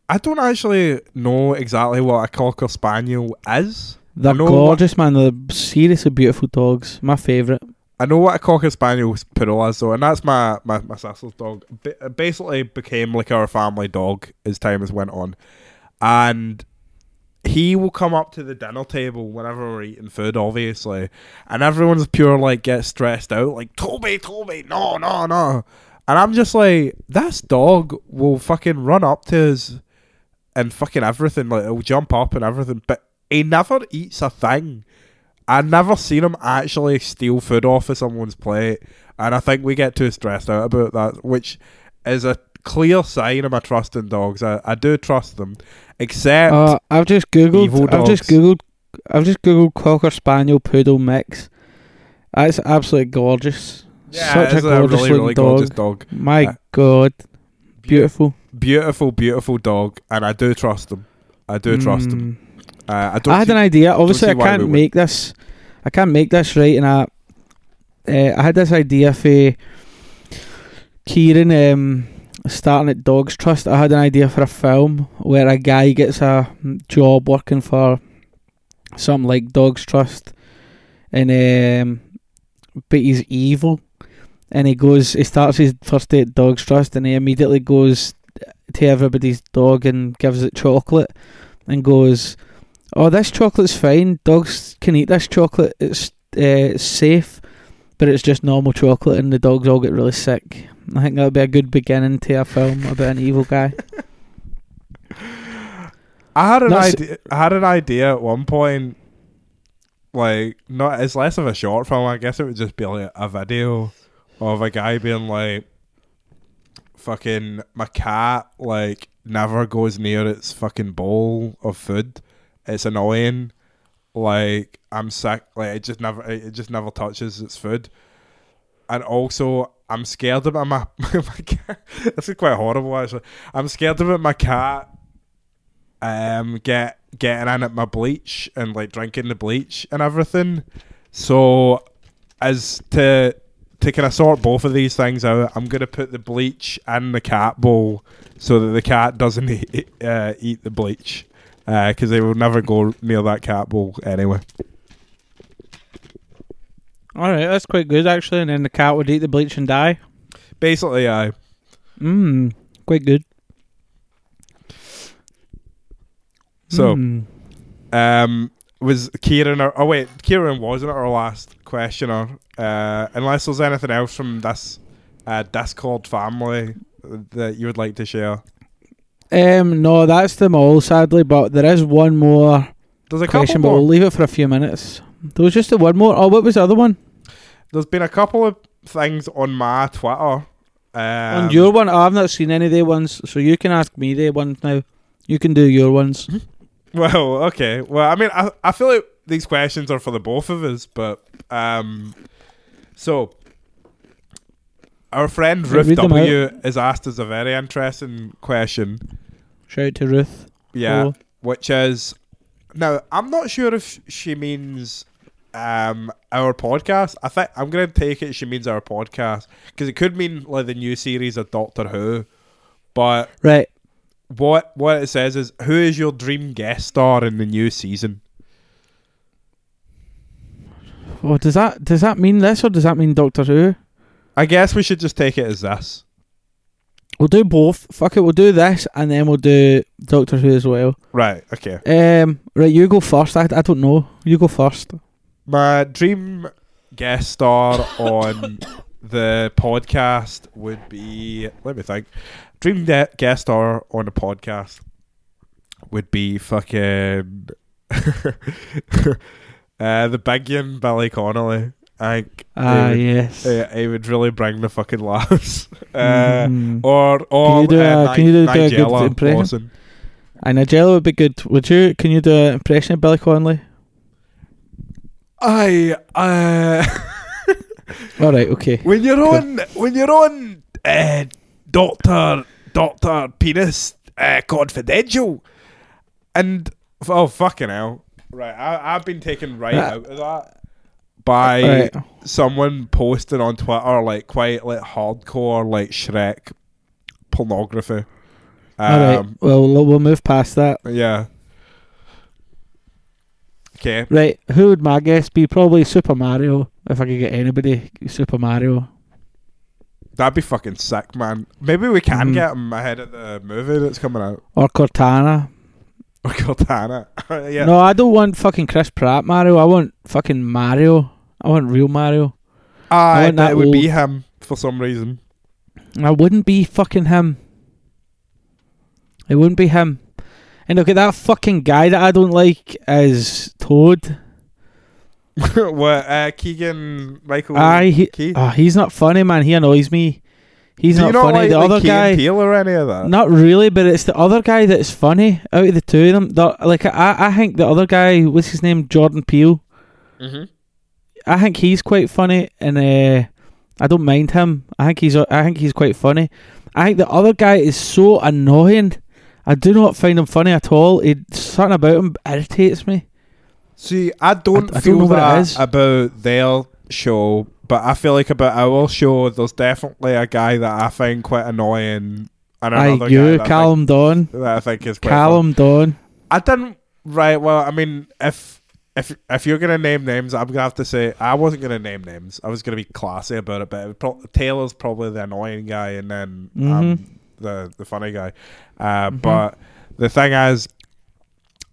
I don't actually know exactly what a cocker spaniel is. They're know gorgeous, man. They're seriously beautiful dogs. My favourite. I know what a cocker spaniel poodle is though, and that's my my, my sister's dog. Ba- basically became like our family dog as time has went on, and he will come up to the dinner table whenever we're eating food, obviously, and everyone's pure like get stressed out, like Toby, Toby, no, no, no, and I'm just like, this dog will fucking run up to us and fucking everything, like he'll jump up and everything, but he never eats a thing. I've never seen him actually steal food off of someone's plate, and I think we get too stressed out about that, which is a clear sign of my trust in dogs. I, I do trust them, except Uh, I've just googled. I've just googled. I've just googled cocker spaniel poodle mix. That's absolutely gorgeous. yeah, Such a a gorgeous really really dog. gorgeous dog, My Uh, God, beautiful. beautiful, beautiful dog, and I do trust them. I do trust them. Uh, I. I had see- an idea. Obviously, I can't make this. I can't make this right, and I, uh, I had this idea for Kieran um, starting at Dogs Trust. I had an idea for a film where a guy gets a job working for something like Dogs Trust, and um, but he's evil, and he goes. He starts his first day at Dogs Trust, and he immediately goes to everybody's dog and gives it chocolate, and goes oh, this chocolate's fine. Dogs can eat this chocolate. It's uh, safe, but it's just normal chocolate, and the dogs all get really sick. I think that would be a good beginning to a film about an evil guy. I had an That's- idea. I had an idea at one point. Like, not it's less of a short film. I guess it would just be like a video of a guy being like, "Fucking my cat like never goes near its fucking bowl of food. It's annoying. Like I'm sick. Like it just never. It just never touches its food. And also, I'm scared about my my cat. This is quite horrible actually. I'm scared about my cat um get getting in at my bleach and like drinking the bleach and everything. So as to to kind of sort both of these things out, I'm gonna put the bleach in the cat bowl so that the cat doesn't eat, uh, eat the bleach because they will never go near that cat bowl anyway. All right, that's quite good actually. And then the cat would eat the bleach and die. Basically, I Mmm, quite good. so Mm. um was Kieran or oh wait Kieran wasn't our last questioner uh, unless there's anything else from this uh, Discord family that you would like to share. Um, no, that's them all sadly. But there is one more There's a question, couple but we'll leave it for a few minutes. There was just the one more. Oh, what was the other one? There's been a couple of things on my Twitter. Um, On your one, oh, I've not seen any of their ones, so you can ask me their ones now. You can do your ones. Well, okay. Well, I mean, I, I feel like these questions are for the both of us, but um, so our friend Ruth W is asked us a very interesting question. Shout out to Ruth. Yeah, which is now I'm not sure if she means um our podcast. I think I'm gonna take it she means our podcast because it could mean like the new series of Doctor Who, but Right. what what it says is who is your dream guest star in the new season? Well, does that does that mean this or does that mean Doctor Who? I guess we should just take it as this. We'll do both. Fuck it. We'll do this and then we'll do Doctor Who as well. Right. Okay. Um. Right. You go first. I, I don't know. You go first. My dream guest star on the podcast would be. Let me think. Dream de- guest star on the podcast would be fucking uh, the big one, Billy Connolly. I Ah, would, yes. uh, he would really bring the fucking laughs. Uh, Mhm. Or or Can you do uh, a- can you do- Ni- do a good Nigella impression? Lawson. And Nigella would be good. Would you? Can you do an impression of Billy Connolly? I uh All right. Okay. when you're on when you're on uh, Doctor Doctor Penis uh, uh, confidential, and oh fucking hell, right? I, I've been taken right Right. out of that by Right. someone posting on Twitter like quite like hardcore like Shrek pornography. Um, All right. Well, we'll we'll move past that. Yeah. Okay. Right. Who would my guess be? Probably Super Mario. If I could get anybody, Super Mario. That'd be fucking sick, man. Maybe we can Mhm. get him ahead of the movie that's coming out. Or Cortana. Or Cortana. yeah. No, I don't want fucking Chris Pratt Mario. I want fucking Mario. I want real Mario. Ah, I that it would be him for some reason. I wouldn't be fucking him. It wouldn't be him. And look at that fucking guy that I don't like as Toad. what? Uh, Keegan Michael. Aye, he, Key? oh, he's not funny, man. He annoys me. He's Do not funny. like, the like other Key guy, Peele or any of that? not really, but it's the other guy that's funny out of the two of them. The, like I, I think the other guy, what's his name, Jordan Peele. Mm-hmm. I think he's quite funny, and uh, I don't mind him. I think he's I think he's quite funny. I think the other guy is so annoying. I do not find him funny at all. It something about him irritates me. See, I don't I don't feel it that about their show, but I feel like about our show, there's definitely a guy that I find quite annoying, and Aye, another guy you, I, Callum Dawn, think, that I think is quite fun. Callum Dawn. I didn't. Right. Well, I mean, if if if you're gonna name names, I'm gonna have to say I wasn't gonna name names. I was gonna be classy about it, but it pro- Taylor's probably the annoying guy, and then um, Mhm. the the funny guy. Uh, Mhm. But the thing is.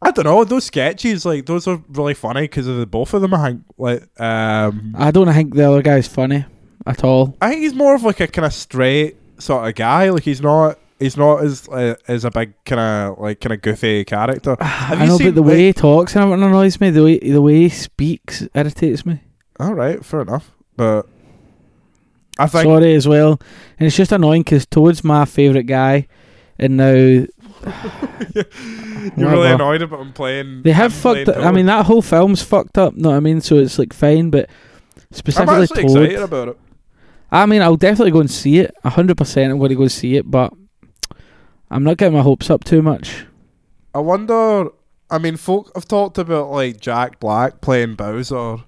I don't know. Those sketches, like those, are really funny because of the both of them. I think, like, um, I don't think the other guy's funny at all. I think he's more of like a kind of straight sort of guy. Like he's not, he's not as uh, as a big kind of like kind of goofy character. Have I you know, seen, but the like- way he talks and everything annoys me. The way the way he speaks irritates me. All right, fair enough. But I think Sorry as well, and it's just annoying because Toad's my favourite guy, and now you're really annoyed about him playing. They have him fucked. playing I mean, that whole film's fucked up. Know what I mean? So it's like fine, but specifically I'm specifically actually Toad. excited about it. I mean, I'll definitely go and see it. hundred percent, I'm going to go see it, but I'm not getting my hopes up too much. I wonder. I mean, folk have talked about like Jack Black playing Bowser,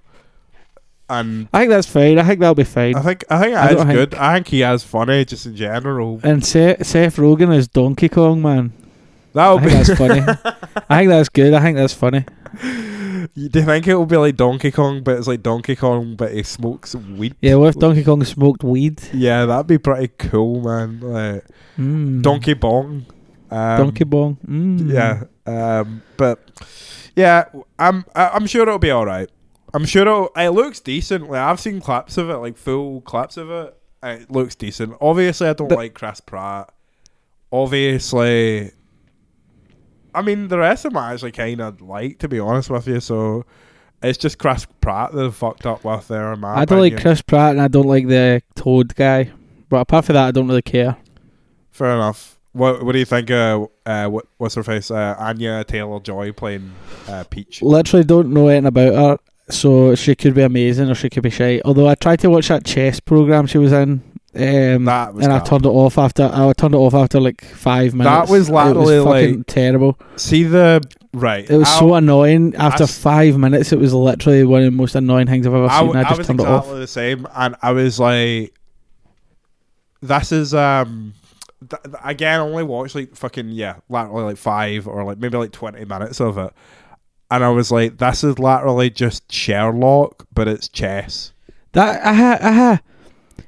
and I think that's fine. I think that'll be fine. I think I think I that is don't think- good. I think he has funny just in general. and Seth, Seth Rogen as Donkey Kong, man. That'll I think be. that's funny. I think that's good. I think that's funny. Do you think it will be like Donkey Kong, but it's like Donkey Kong, but he smokes weed? Yeah, what if Donkey Kong smoked weed? Yeah, that'd be pretty cool, man. Like Mm. Donkey Bong. Um, Donkey Bong. Mm. Yeah, um, but yeah, I'm I'm sure it'll be all right. I'm sure it looks decent. Like I've seen clips of it, like full clips of it. It looks decent. Obviously, I don't But- like Chris Pratt. Obviously, I mean the rest of them I actually kind of like, to be honest with you. So it's just Chris Pratt that have fucked up with there. In my I don't like. Chris Pratt and I don't like the Toad guy. But apart from that, I don't really care. Fair enough. What What do you think? Uh, uh, what, what's her face? Uh, Anya Taylor Joy playing uh, Peach. Literally don't know anything about her. So she could be amazing or she could be shy. Although I tried to watch that chess program she was in. Um, That was and I turned it off after I turned it off after like five minutes. That was It literally fucking like- terrible. See the right. It was I'll- so annoying. After s- five minutes, it was literally one of the most annoying things I've ever I, seen. I just was turned exactly it off. the same, and I was like, "This is um." Th- th- again, I only watched like fucking yeah, literally like five or like maybe like twenty minutes of it, and I was like, "This is literally just Sherlock, but it's chess." That aha aha.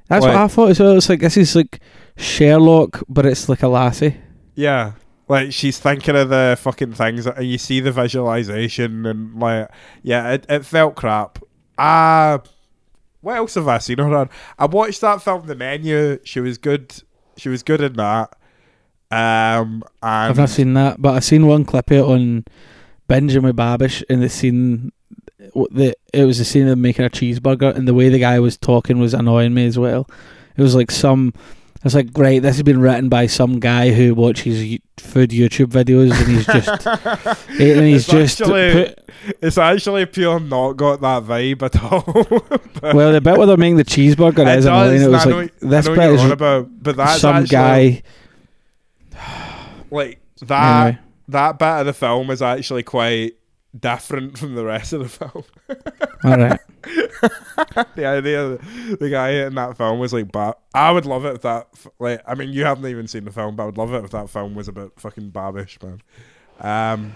That's what I thought as well. It's like this is like Sherlock, but it's like a lassie. Yeah, like she's thinking of the fucking things, and you see the visualization, and like, yeah, it, it felt crap. Ah, what else have I seen her on? I watched that film, The Menu. She was good. She was good in that. Um, and I've not seen that, but I've seen one clip of it on Binging with Babish, and the scene, w- the it was the scene of them making a cheeseburger, and the way the guy was talking was annoying me as well. It was like some. It's like, great, this has been written by some guy who watches food YouTube videos, and he's just, and he's It's just actually- put. it's actually pure not got that vibe at all. Well, the bit where they're making the cheeseburger it is annoying. It was I know, like I this know bit is about, but that's some actually, guy. like that Anyway. that bit of the film is actually quite different from the rest of the film. All right. the idea that the guy in that film was like, but I would love it if that, like, I mean, you haven't even seen the film, but I would love it if that film was about fucking Babish, man. Um,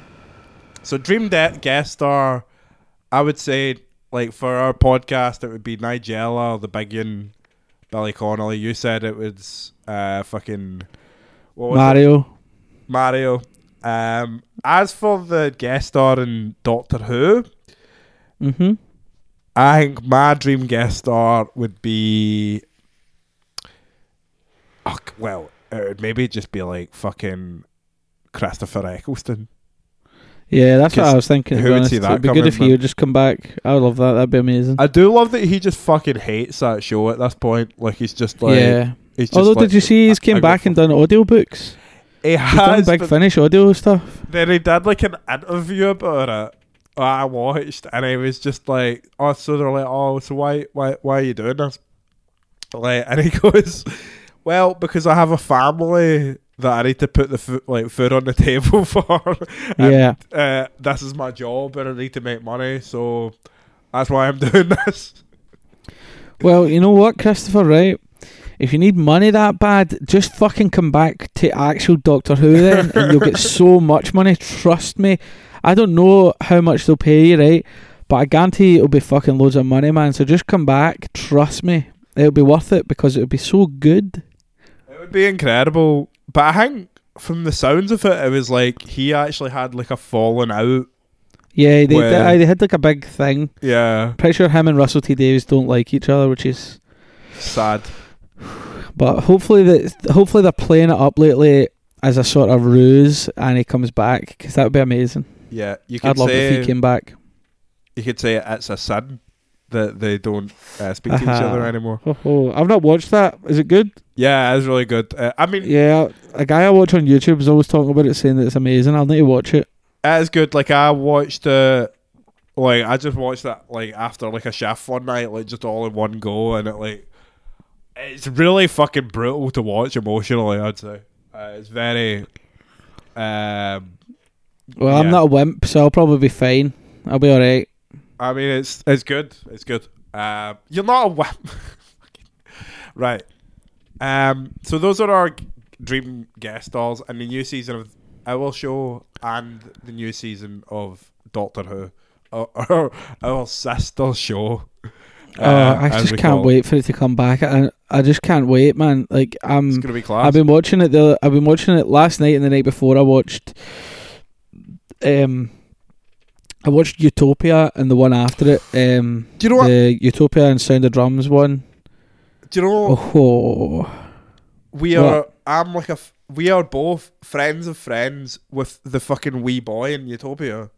so Dream De- Guest Star, I would say, like, for our podcast, it would be Nigella, the big one, Billy Connolly. You said it was, uh, fucking, what was it? Mario. Um, as for the guest star in Doctor Who, Mm-hmm. I think my dream guest star would be. Oh, well, it would maybe just be like fucking Christopher Eccleston. Yeah, that's what I was thinking. Who would see that It'd be good if he would just come back. I would love that. That'd be amazing. I do love that he just fucking hates that show at this point. Like he's just like, yeah. Although, like, did you see he's I- came I back and done audiobooks? He has, Big Finish audio stuff. then he did like an interview about it. I watched, and he was just like, "Oh, so they're like, oh, so why, why, why are you doing this?" Like, and he goes, "Well, because I have a family that I need to put the food, like food on the table for. and, Yeah. uh, this is my job, and I need to make money, so that's why I'm doing this." Well, you know what, Christopher, right? If you need money that bad, just fucking come back to actual Doctor Who then, and you'll get so much money. Trust me. I don't know how much they'll pay you, right? But I guarantee it'll be fucking loads of money, man. So just come back. Trust me. It'll be worth it because it'll be so good. It would be incredible, but I think from the sounds of it, it was like he actually had like a falling out. Yeah, they, Well- they, they had like a big thing. Yeah, Pretty sure him and Russell T Davies don't like each other, which is. sad. But hopefully that hopefully they're playing it up lately as a sort of ruse, and he comes back because that would be amazing. Yeah, you could I'd love say if he came back. you could say it's a sin that they don't uh, speak to each Uh-huh. other anymore. Oh, oh, I've not watched that. Is it good? Yeah, it's really good. Uh, I mean, Yeah, a guy I watch on YouTube is always talking about it, saying that it's amazing. I'll need to watch it. it is good. Like I watched uh like I just watched that like after like a shift one night, like just all in one go, and it like it's really fucking brutal to watch emotionally. I'd say uh, it's very. Um, Well, I'm not a wimp, so I'll probably be fine. I'll be all right. I mean, it's it's good. It's good. Um, you're not a wimp, right? Um, so those are our dream guest stars and the new season of our show and the new season of Doctor Who, our, our, our sister show. Uh, I just can't wait for it to come back. I, I just can't wait, man. Like I'm. gonna be class. I've been watching it. The I've been watching it last night and the night before. I watched. Um, I watched Utopia and the one after it. Um, Do you know what? Utopia and Sound of Drums one. Do you know Oh, we what? are? I'm like a. f- We are both friends of friends with the fucking wee boy in Utopia.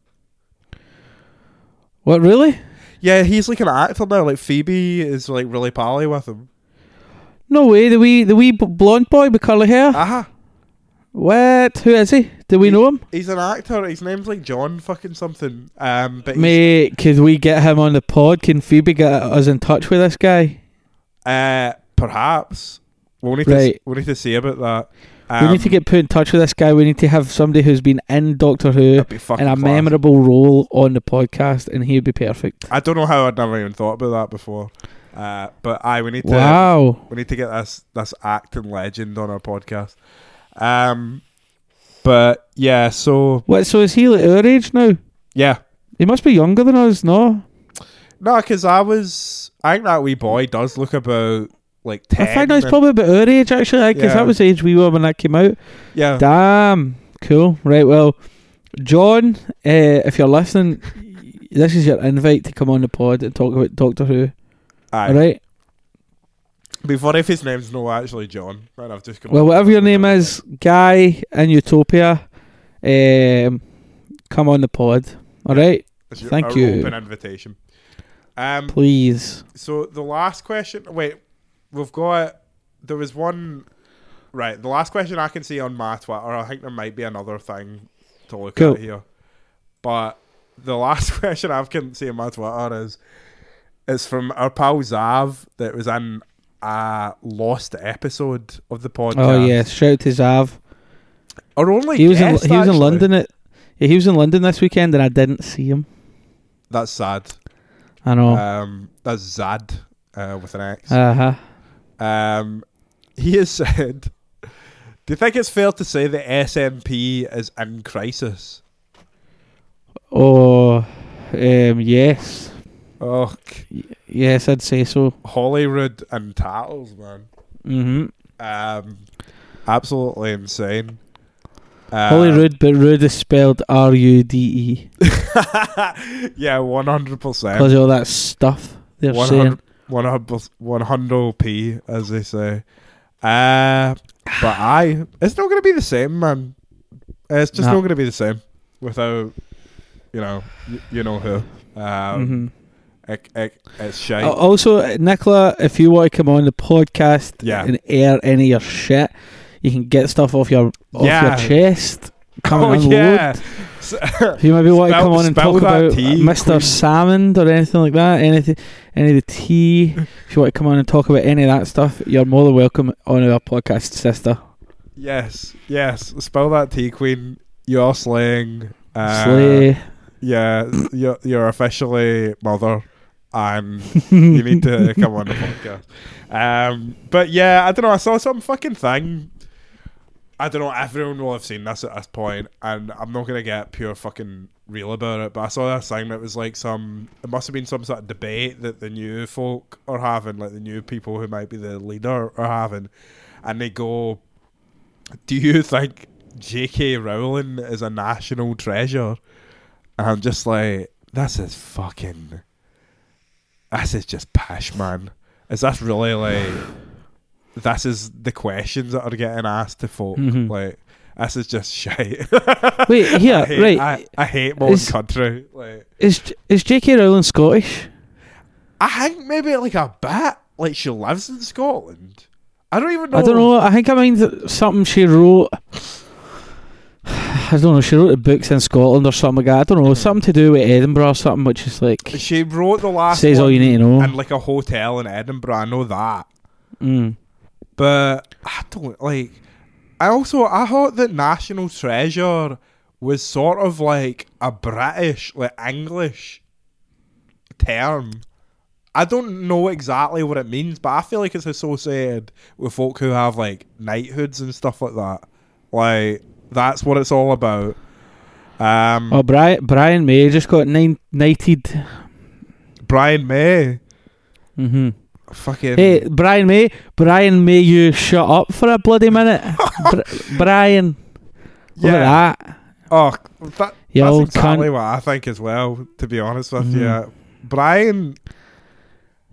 what really? Yeah, he's like an actor now. Like Phoebe is like really pally with him. No way. The wee the wee blonde boy with curly hair. Aha. What? Who is he? Do we He- know him? He's an actor. His name's like John fucking something. Um, but Mate, could we get him on the pod? Can Phoebe get us in touch with this guy? uh, perhaps we'll need to Right. we'll need to see about that. We Um, need to get put in touch with this guy. We need to have somebody who's been in Doctor Who that'd be fucking in a class. memorable role on the podcast, and he would be perfect. I don't know how I'd never even thought about that before. Uh, but I we need to Wow. we need to get this this acting legend on our podcast. Um, but yeah, so What? So is he like our age now? yeah, He must be younger than us, no? no, because I was I think that wee boy does look about like ten. I think and- probably about our age actually, because Yeah. that was the age we were when that came out. yeah. Damn, cool. Right, well, John, uh, if you're listening, this is your invite to come on the pod and talk about Doctor Who. Aye. All right. Before if his name's no actually John, right? I've just come Well, up whatever your name something is, Guy in Utopia, um, come on the pod. All right, It's your- Thank our you. Open invitation. Um. please. So the last question. Wait, we've got. There was one. Right. The last question I can see on my Twitter. I think there might be another thing to look Cool. at here, but the last question I can see on my Twitter is. It's from our pal Xav that was in a lost episode of the podcast. Oh yeah, shout out to Xav. Or only he was in, he was in. London. At, yeah, he was in London this weekend, and I didn't see him. That's sad. I know. Um, that's Xav uh, with an X. Uh huh. Um, he has said, "Do you think it's fair to say the SNP is in crisis?" Oh, um, yes, Oh, yes, I'd say so. Holyrood and tattles, man. hmm Um, absolutely insane. Uh, Holyrood, but rude is spelled R U D E yeah, one hundred percent. because all that stuff they're saying. 100 p as they say. Uh, but I, it's not going to be the same, man. It's just No. not going to be the same without, you know, y- you know who. Um, hmm it, it, it's shite. Uh, also, Nicola, if you want to come on the podcast Yeah. and air any of your shit, you can get stuff off your off Yeah. your chest. Come oh yeah. If you maybe want to come on and talk about tea, Mr. Queen. Salmond or anything like that, anything, any of the tea. if you want to come on and talk about any of that stuff, you're more than welcome on our podcast, sister. yes, yes. Spell that T Queen. You're slaying. Uh, Slay. Yeah, you're you're officially mother, and you need to come on the podcast. Um, but yeah, I don't know. I saw some fucking thing. I don't know. Everyone will have seen this at this point, and I'm not gonna get pure fucking real about it. But I saw this thing that was like some. It must have been some sort of debate that the new folk are having, like the new people who might be the leader are having, and they go, "Do you think J.K. Rowling is a national treasure?" And I'm just like, this is fucking. This is just pish, man. Is that really like. This is the questions that are getting asked to folk. Mhm. Like, this is just shite. Wait, here, I hate, right? I, I hate my Is- country. Like, is is J.K. Rowling Scottish? I think maybe like a bit. Like, she lives in Scotland. I don't even know. I don't know. I think I mean th- something she wrote. I don't know. She wrote the books in Scotland or something like that. I don't know. Something to do with Edinburgh or something, which is like She wrote the last says all you need to know. in like a hotel in Edinburgh. I know that. Mm. But I don't like. I also I thought that National Treasure was sort of like a British, like English term. I don't know exactly what it means, but I feel like it's associated with folk who have like knighthoods and stuff like that. Like that's what it's all about. Um, Oh, Brian Brian May just got nine, knighted. Brian May, Mm hmm fucking Hey, Brian May, Brian May, you shut up for a bloody minute, Br- Brian. Look yeah. at that. Oh, that, You that's exactly cunt. what I think as well. To be honest with Mhm. you, Brian.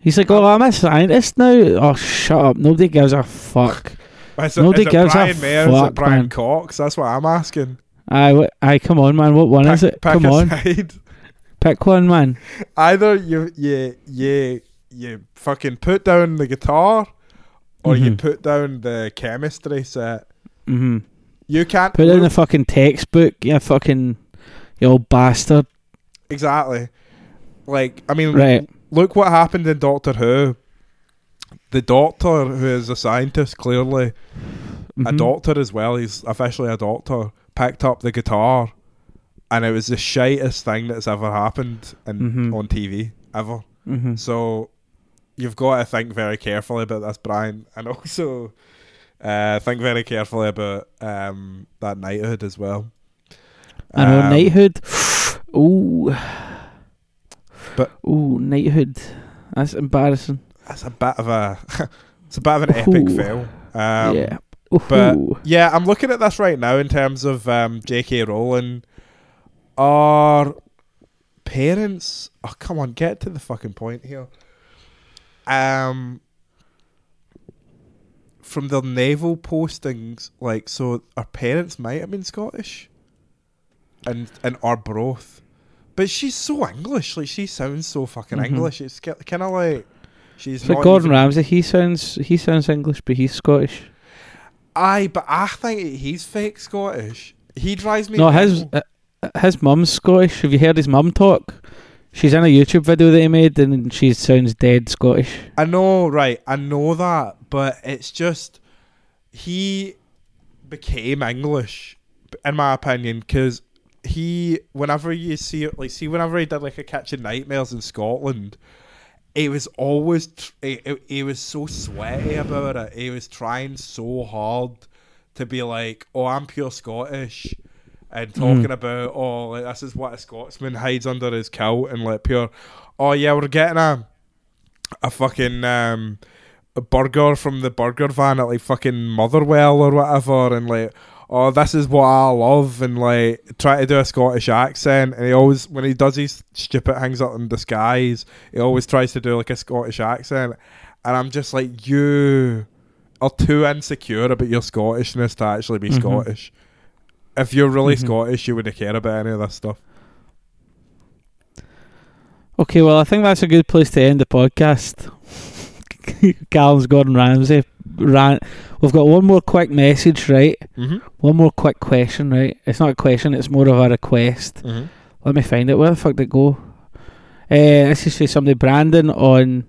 He's like, oh, I'm a scientist now. Oh, shut up. Nobody gives a fuck. Is it, Nobody is it gives a Brian Mayer? Is it fuck, Brian man. Cox? That's what I'm asking. Wh- aye, come on, man. What one is it? pick Come a on, side. pick one, man. Either you you you you fucking put down the guitar, or you Mhm. put down the chemistry set. hmm You can't Put in the fucking textbook, you fucking, you old bastard. exactly. Like I mean, Right. look what happened in Doctor Who. The Doctor, who is a scientist, clearly a Mhm. doctor as well. He's officially a doctor. Picked up the guitar, and it was the shittest thing that's ever happened in, Mhm. on TV ever. Mhm. So you've got to think very carefully about this, Brian, and also uh, think very carefully about um, that knighthood as well. I know Um, knighthood. Ooh. But- ooh, knighthood. That's embarrassing. That's a bit of a it's a bit of an epic Ooh. fail. Um, yeah. but- Yeah, I'm looking at this right now in terms of um, J.K. Rowling. Our parents, oh come on, get to the fucking point here. Um, from the naval postings, like so, our parents might have been Scottish, and and Arbroath, but she's so English. Like she sounds so fucking Mhm. English. It's kind of like she's not Gordon Ramsay, he sounds he sounds English, but he's Scottish. Aye, but I think he's fake Scottish. He drives me. No, his uh, his mum's Scottish. Have you heard his mum talk? She's in a YouTube video that he made, and she sounds dead Scottish. I know, right? I know that, but it's just he became English in my opinion, because he, whenever you see it, like, see, whenever he did like a Kitchen Nightmares in Scotland, he was always, he- he was so sweaty about it. He was trying so hard to be like, oh, I'm pure Scottish. And talking about, oh, like, this is what a Scotsman hides under his coat, and like pure, oh yeah, we're getting a, a fucking um, a burger from the burger van at like fucking Motherwell or whatever, and like, oh, this is what I love, and like try to do a Scottish accent, and he always when he does his stupid hangs out in disguise, he always tries to do like a Scottish accent, and I'm just like, you are too insecure about your Scottishness to actually be Mhm. Scottish. If you're really Mhm. Scottish, you wouldn't care about any of this stuff. Okay, well, I think that's a good place to end the podcast. Callum's Gordon Ramsay rant. We've got one more quick message, right? Mm-hmm. One more quick question, right? It's not a question; it's more of a request. Mm-hmm. Let me find it. Where the fuck did it go? Uh, this is for somebody. Brandon on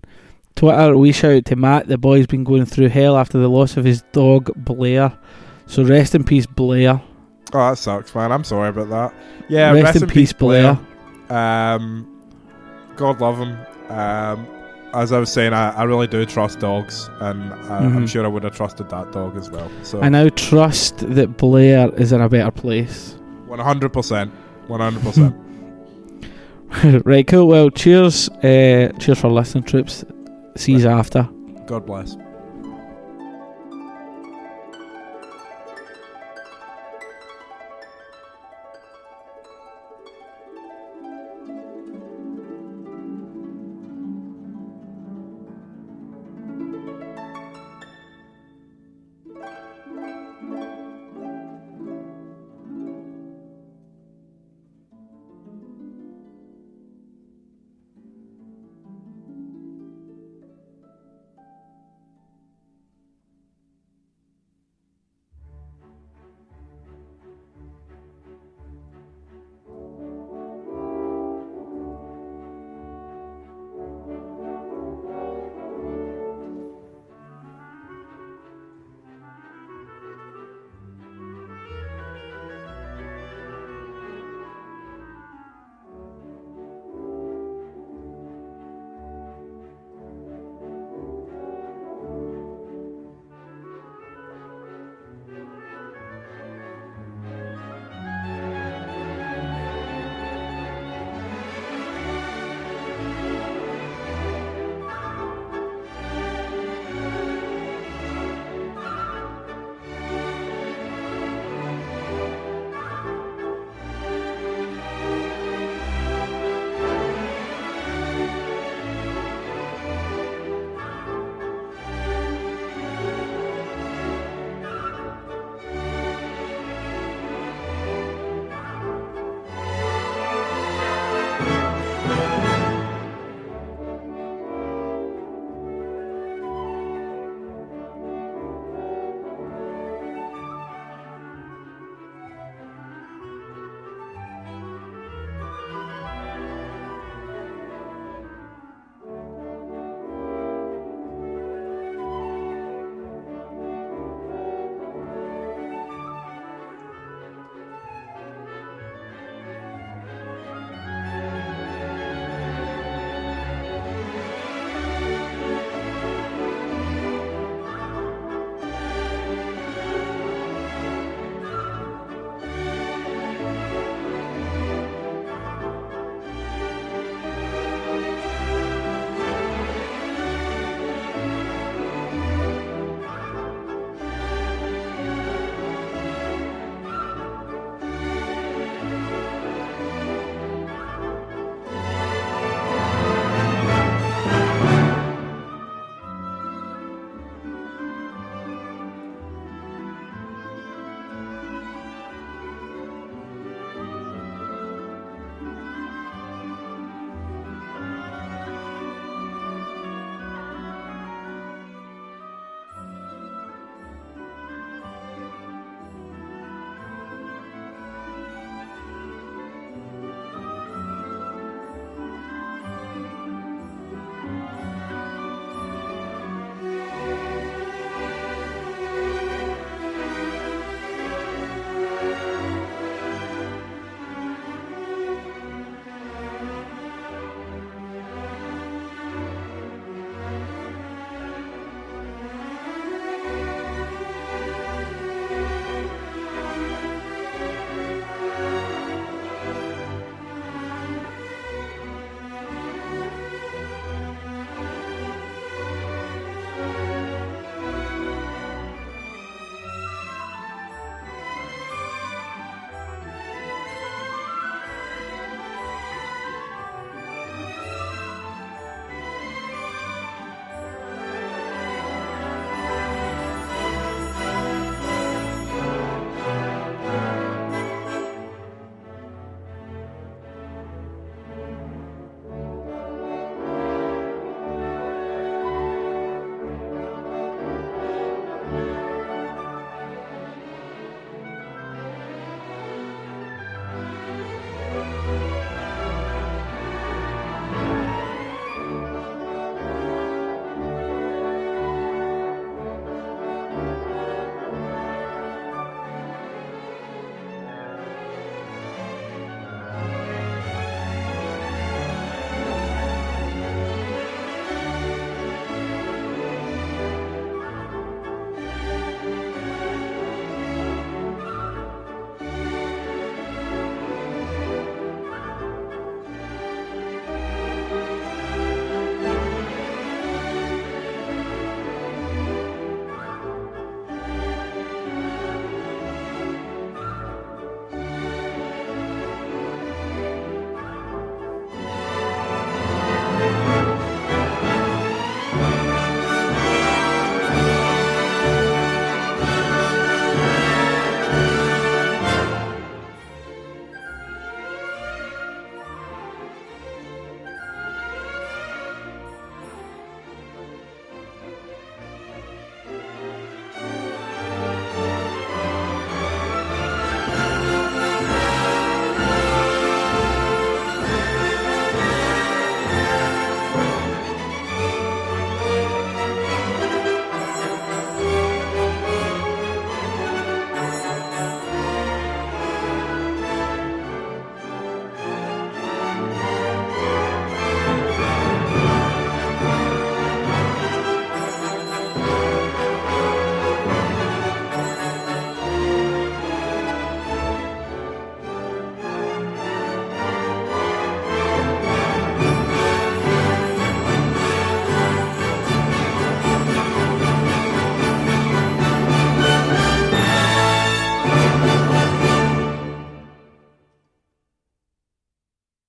Twitter. We shout out to Matt. The boy's been going through hell after the loss of his dog Blair. So rest in peace, Blair. Oh, that sucks, man. I'm sorry about that. Yeah, rest, in, peace, Blair. Um, God love him. Um, as I was saying, I, I really do trust dogs, and I, I'm Mhm. sure I would have trusted that dog as well. So, I now trust that Blair is in a better place. 100 percent, 100 percent. right, cool. Well, cheers. Uh, cheers for listening, troops. See you after. God bless.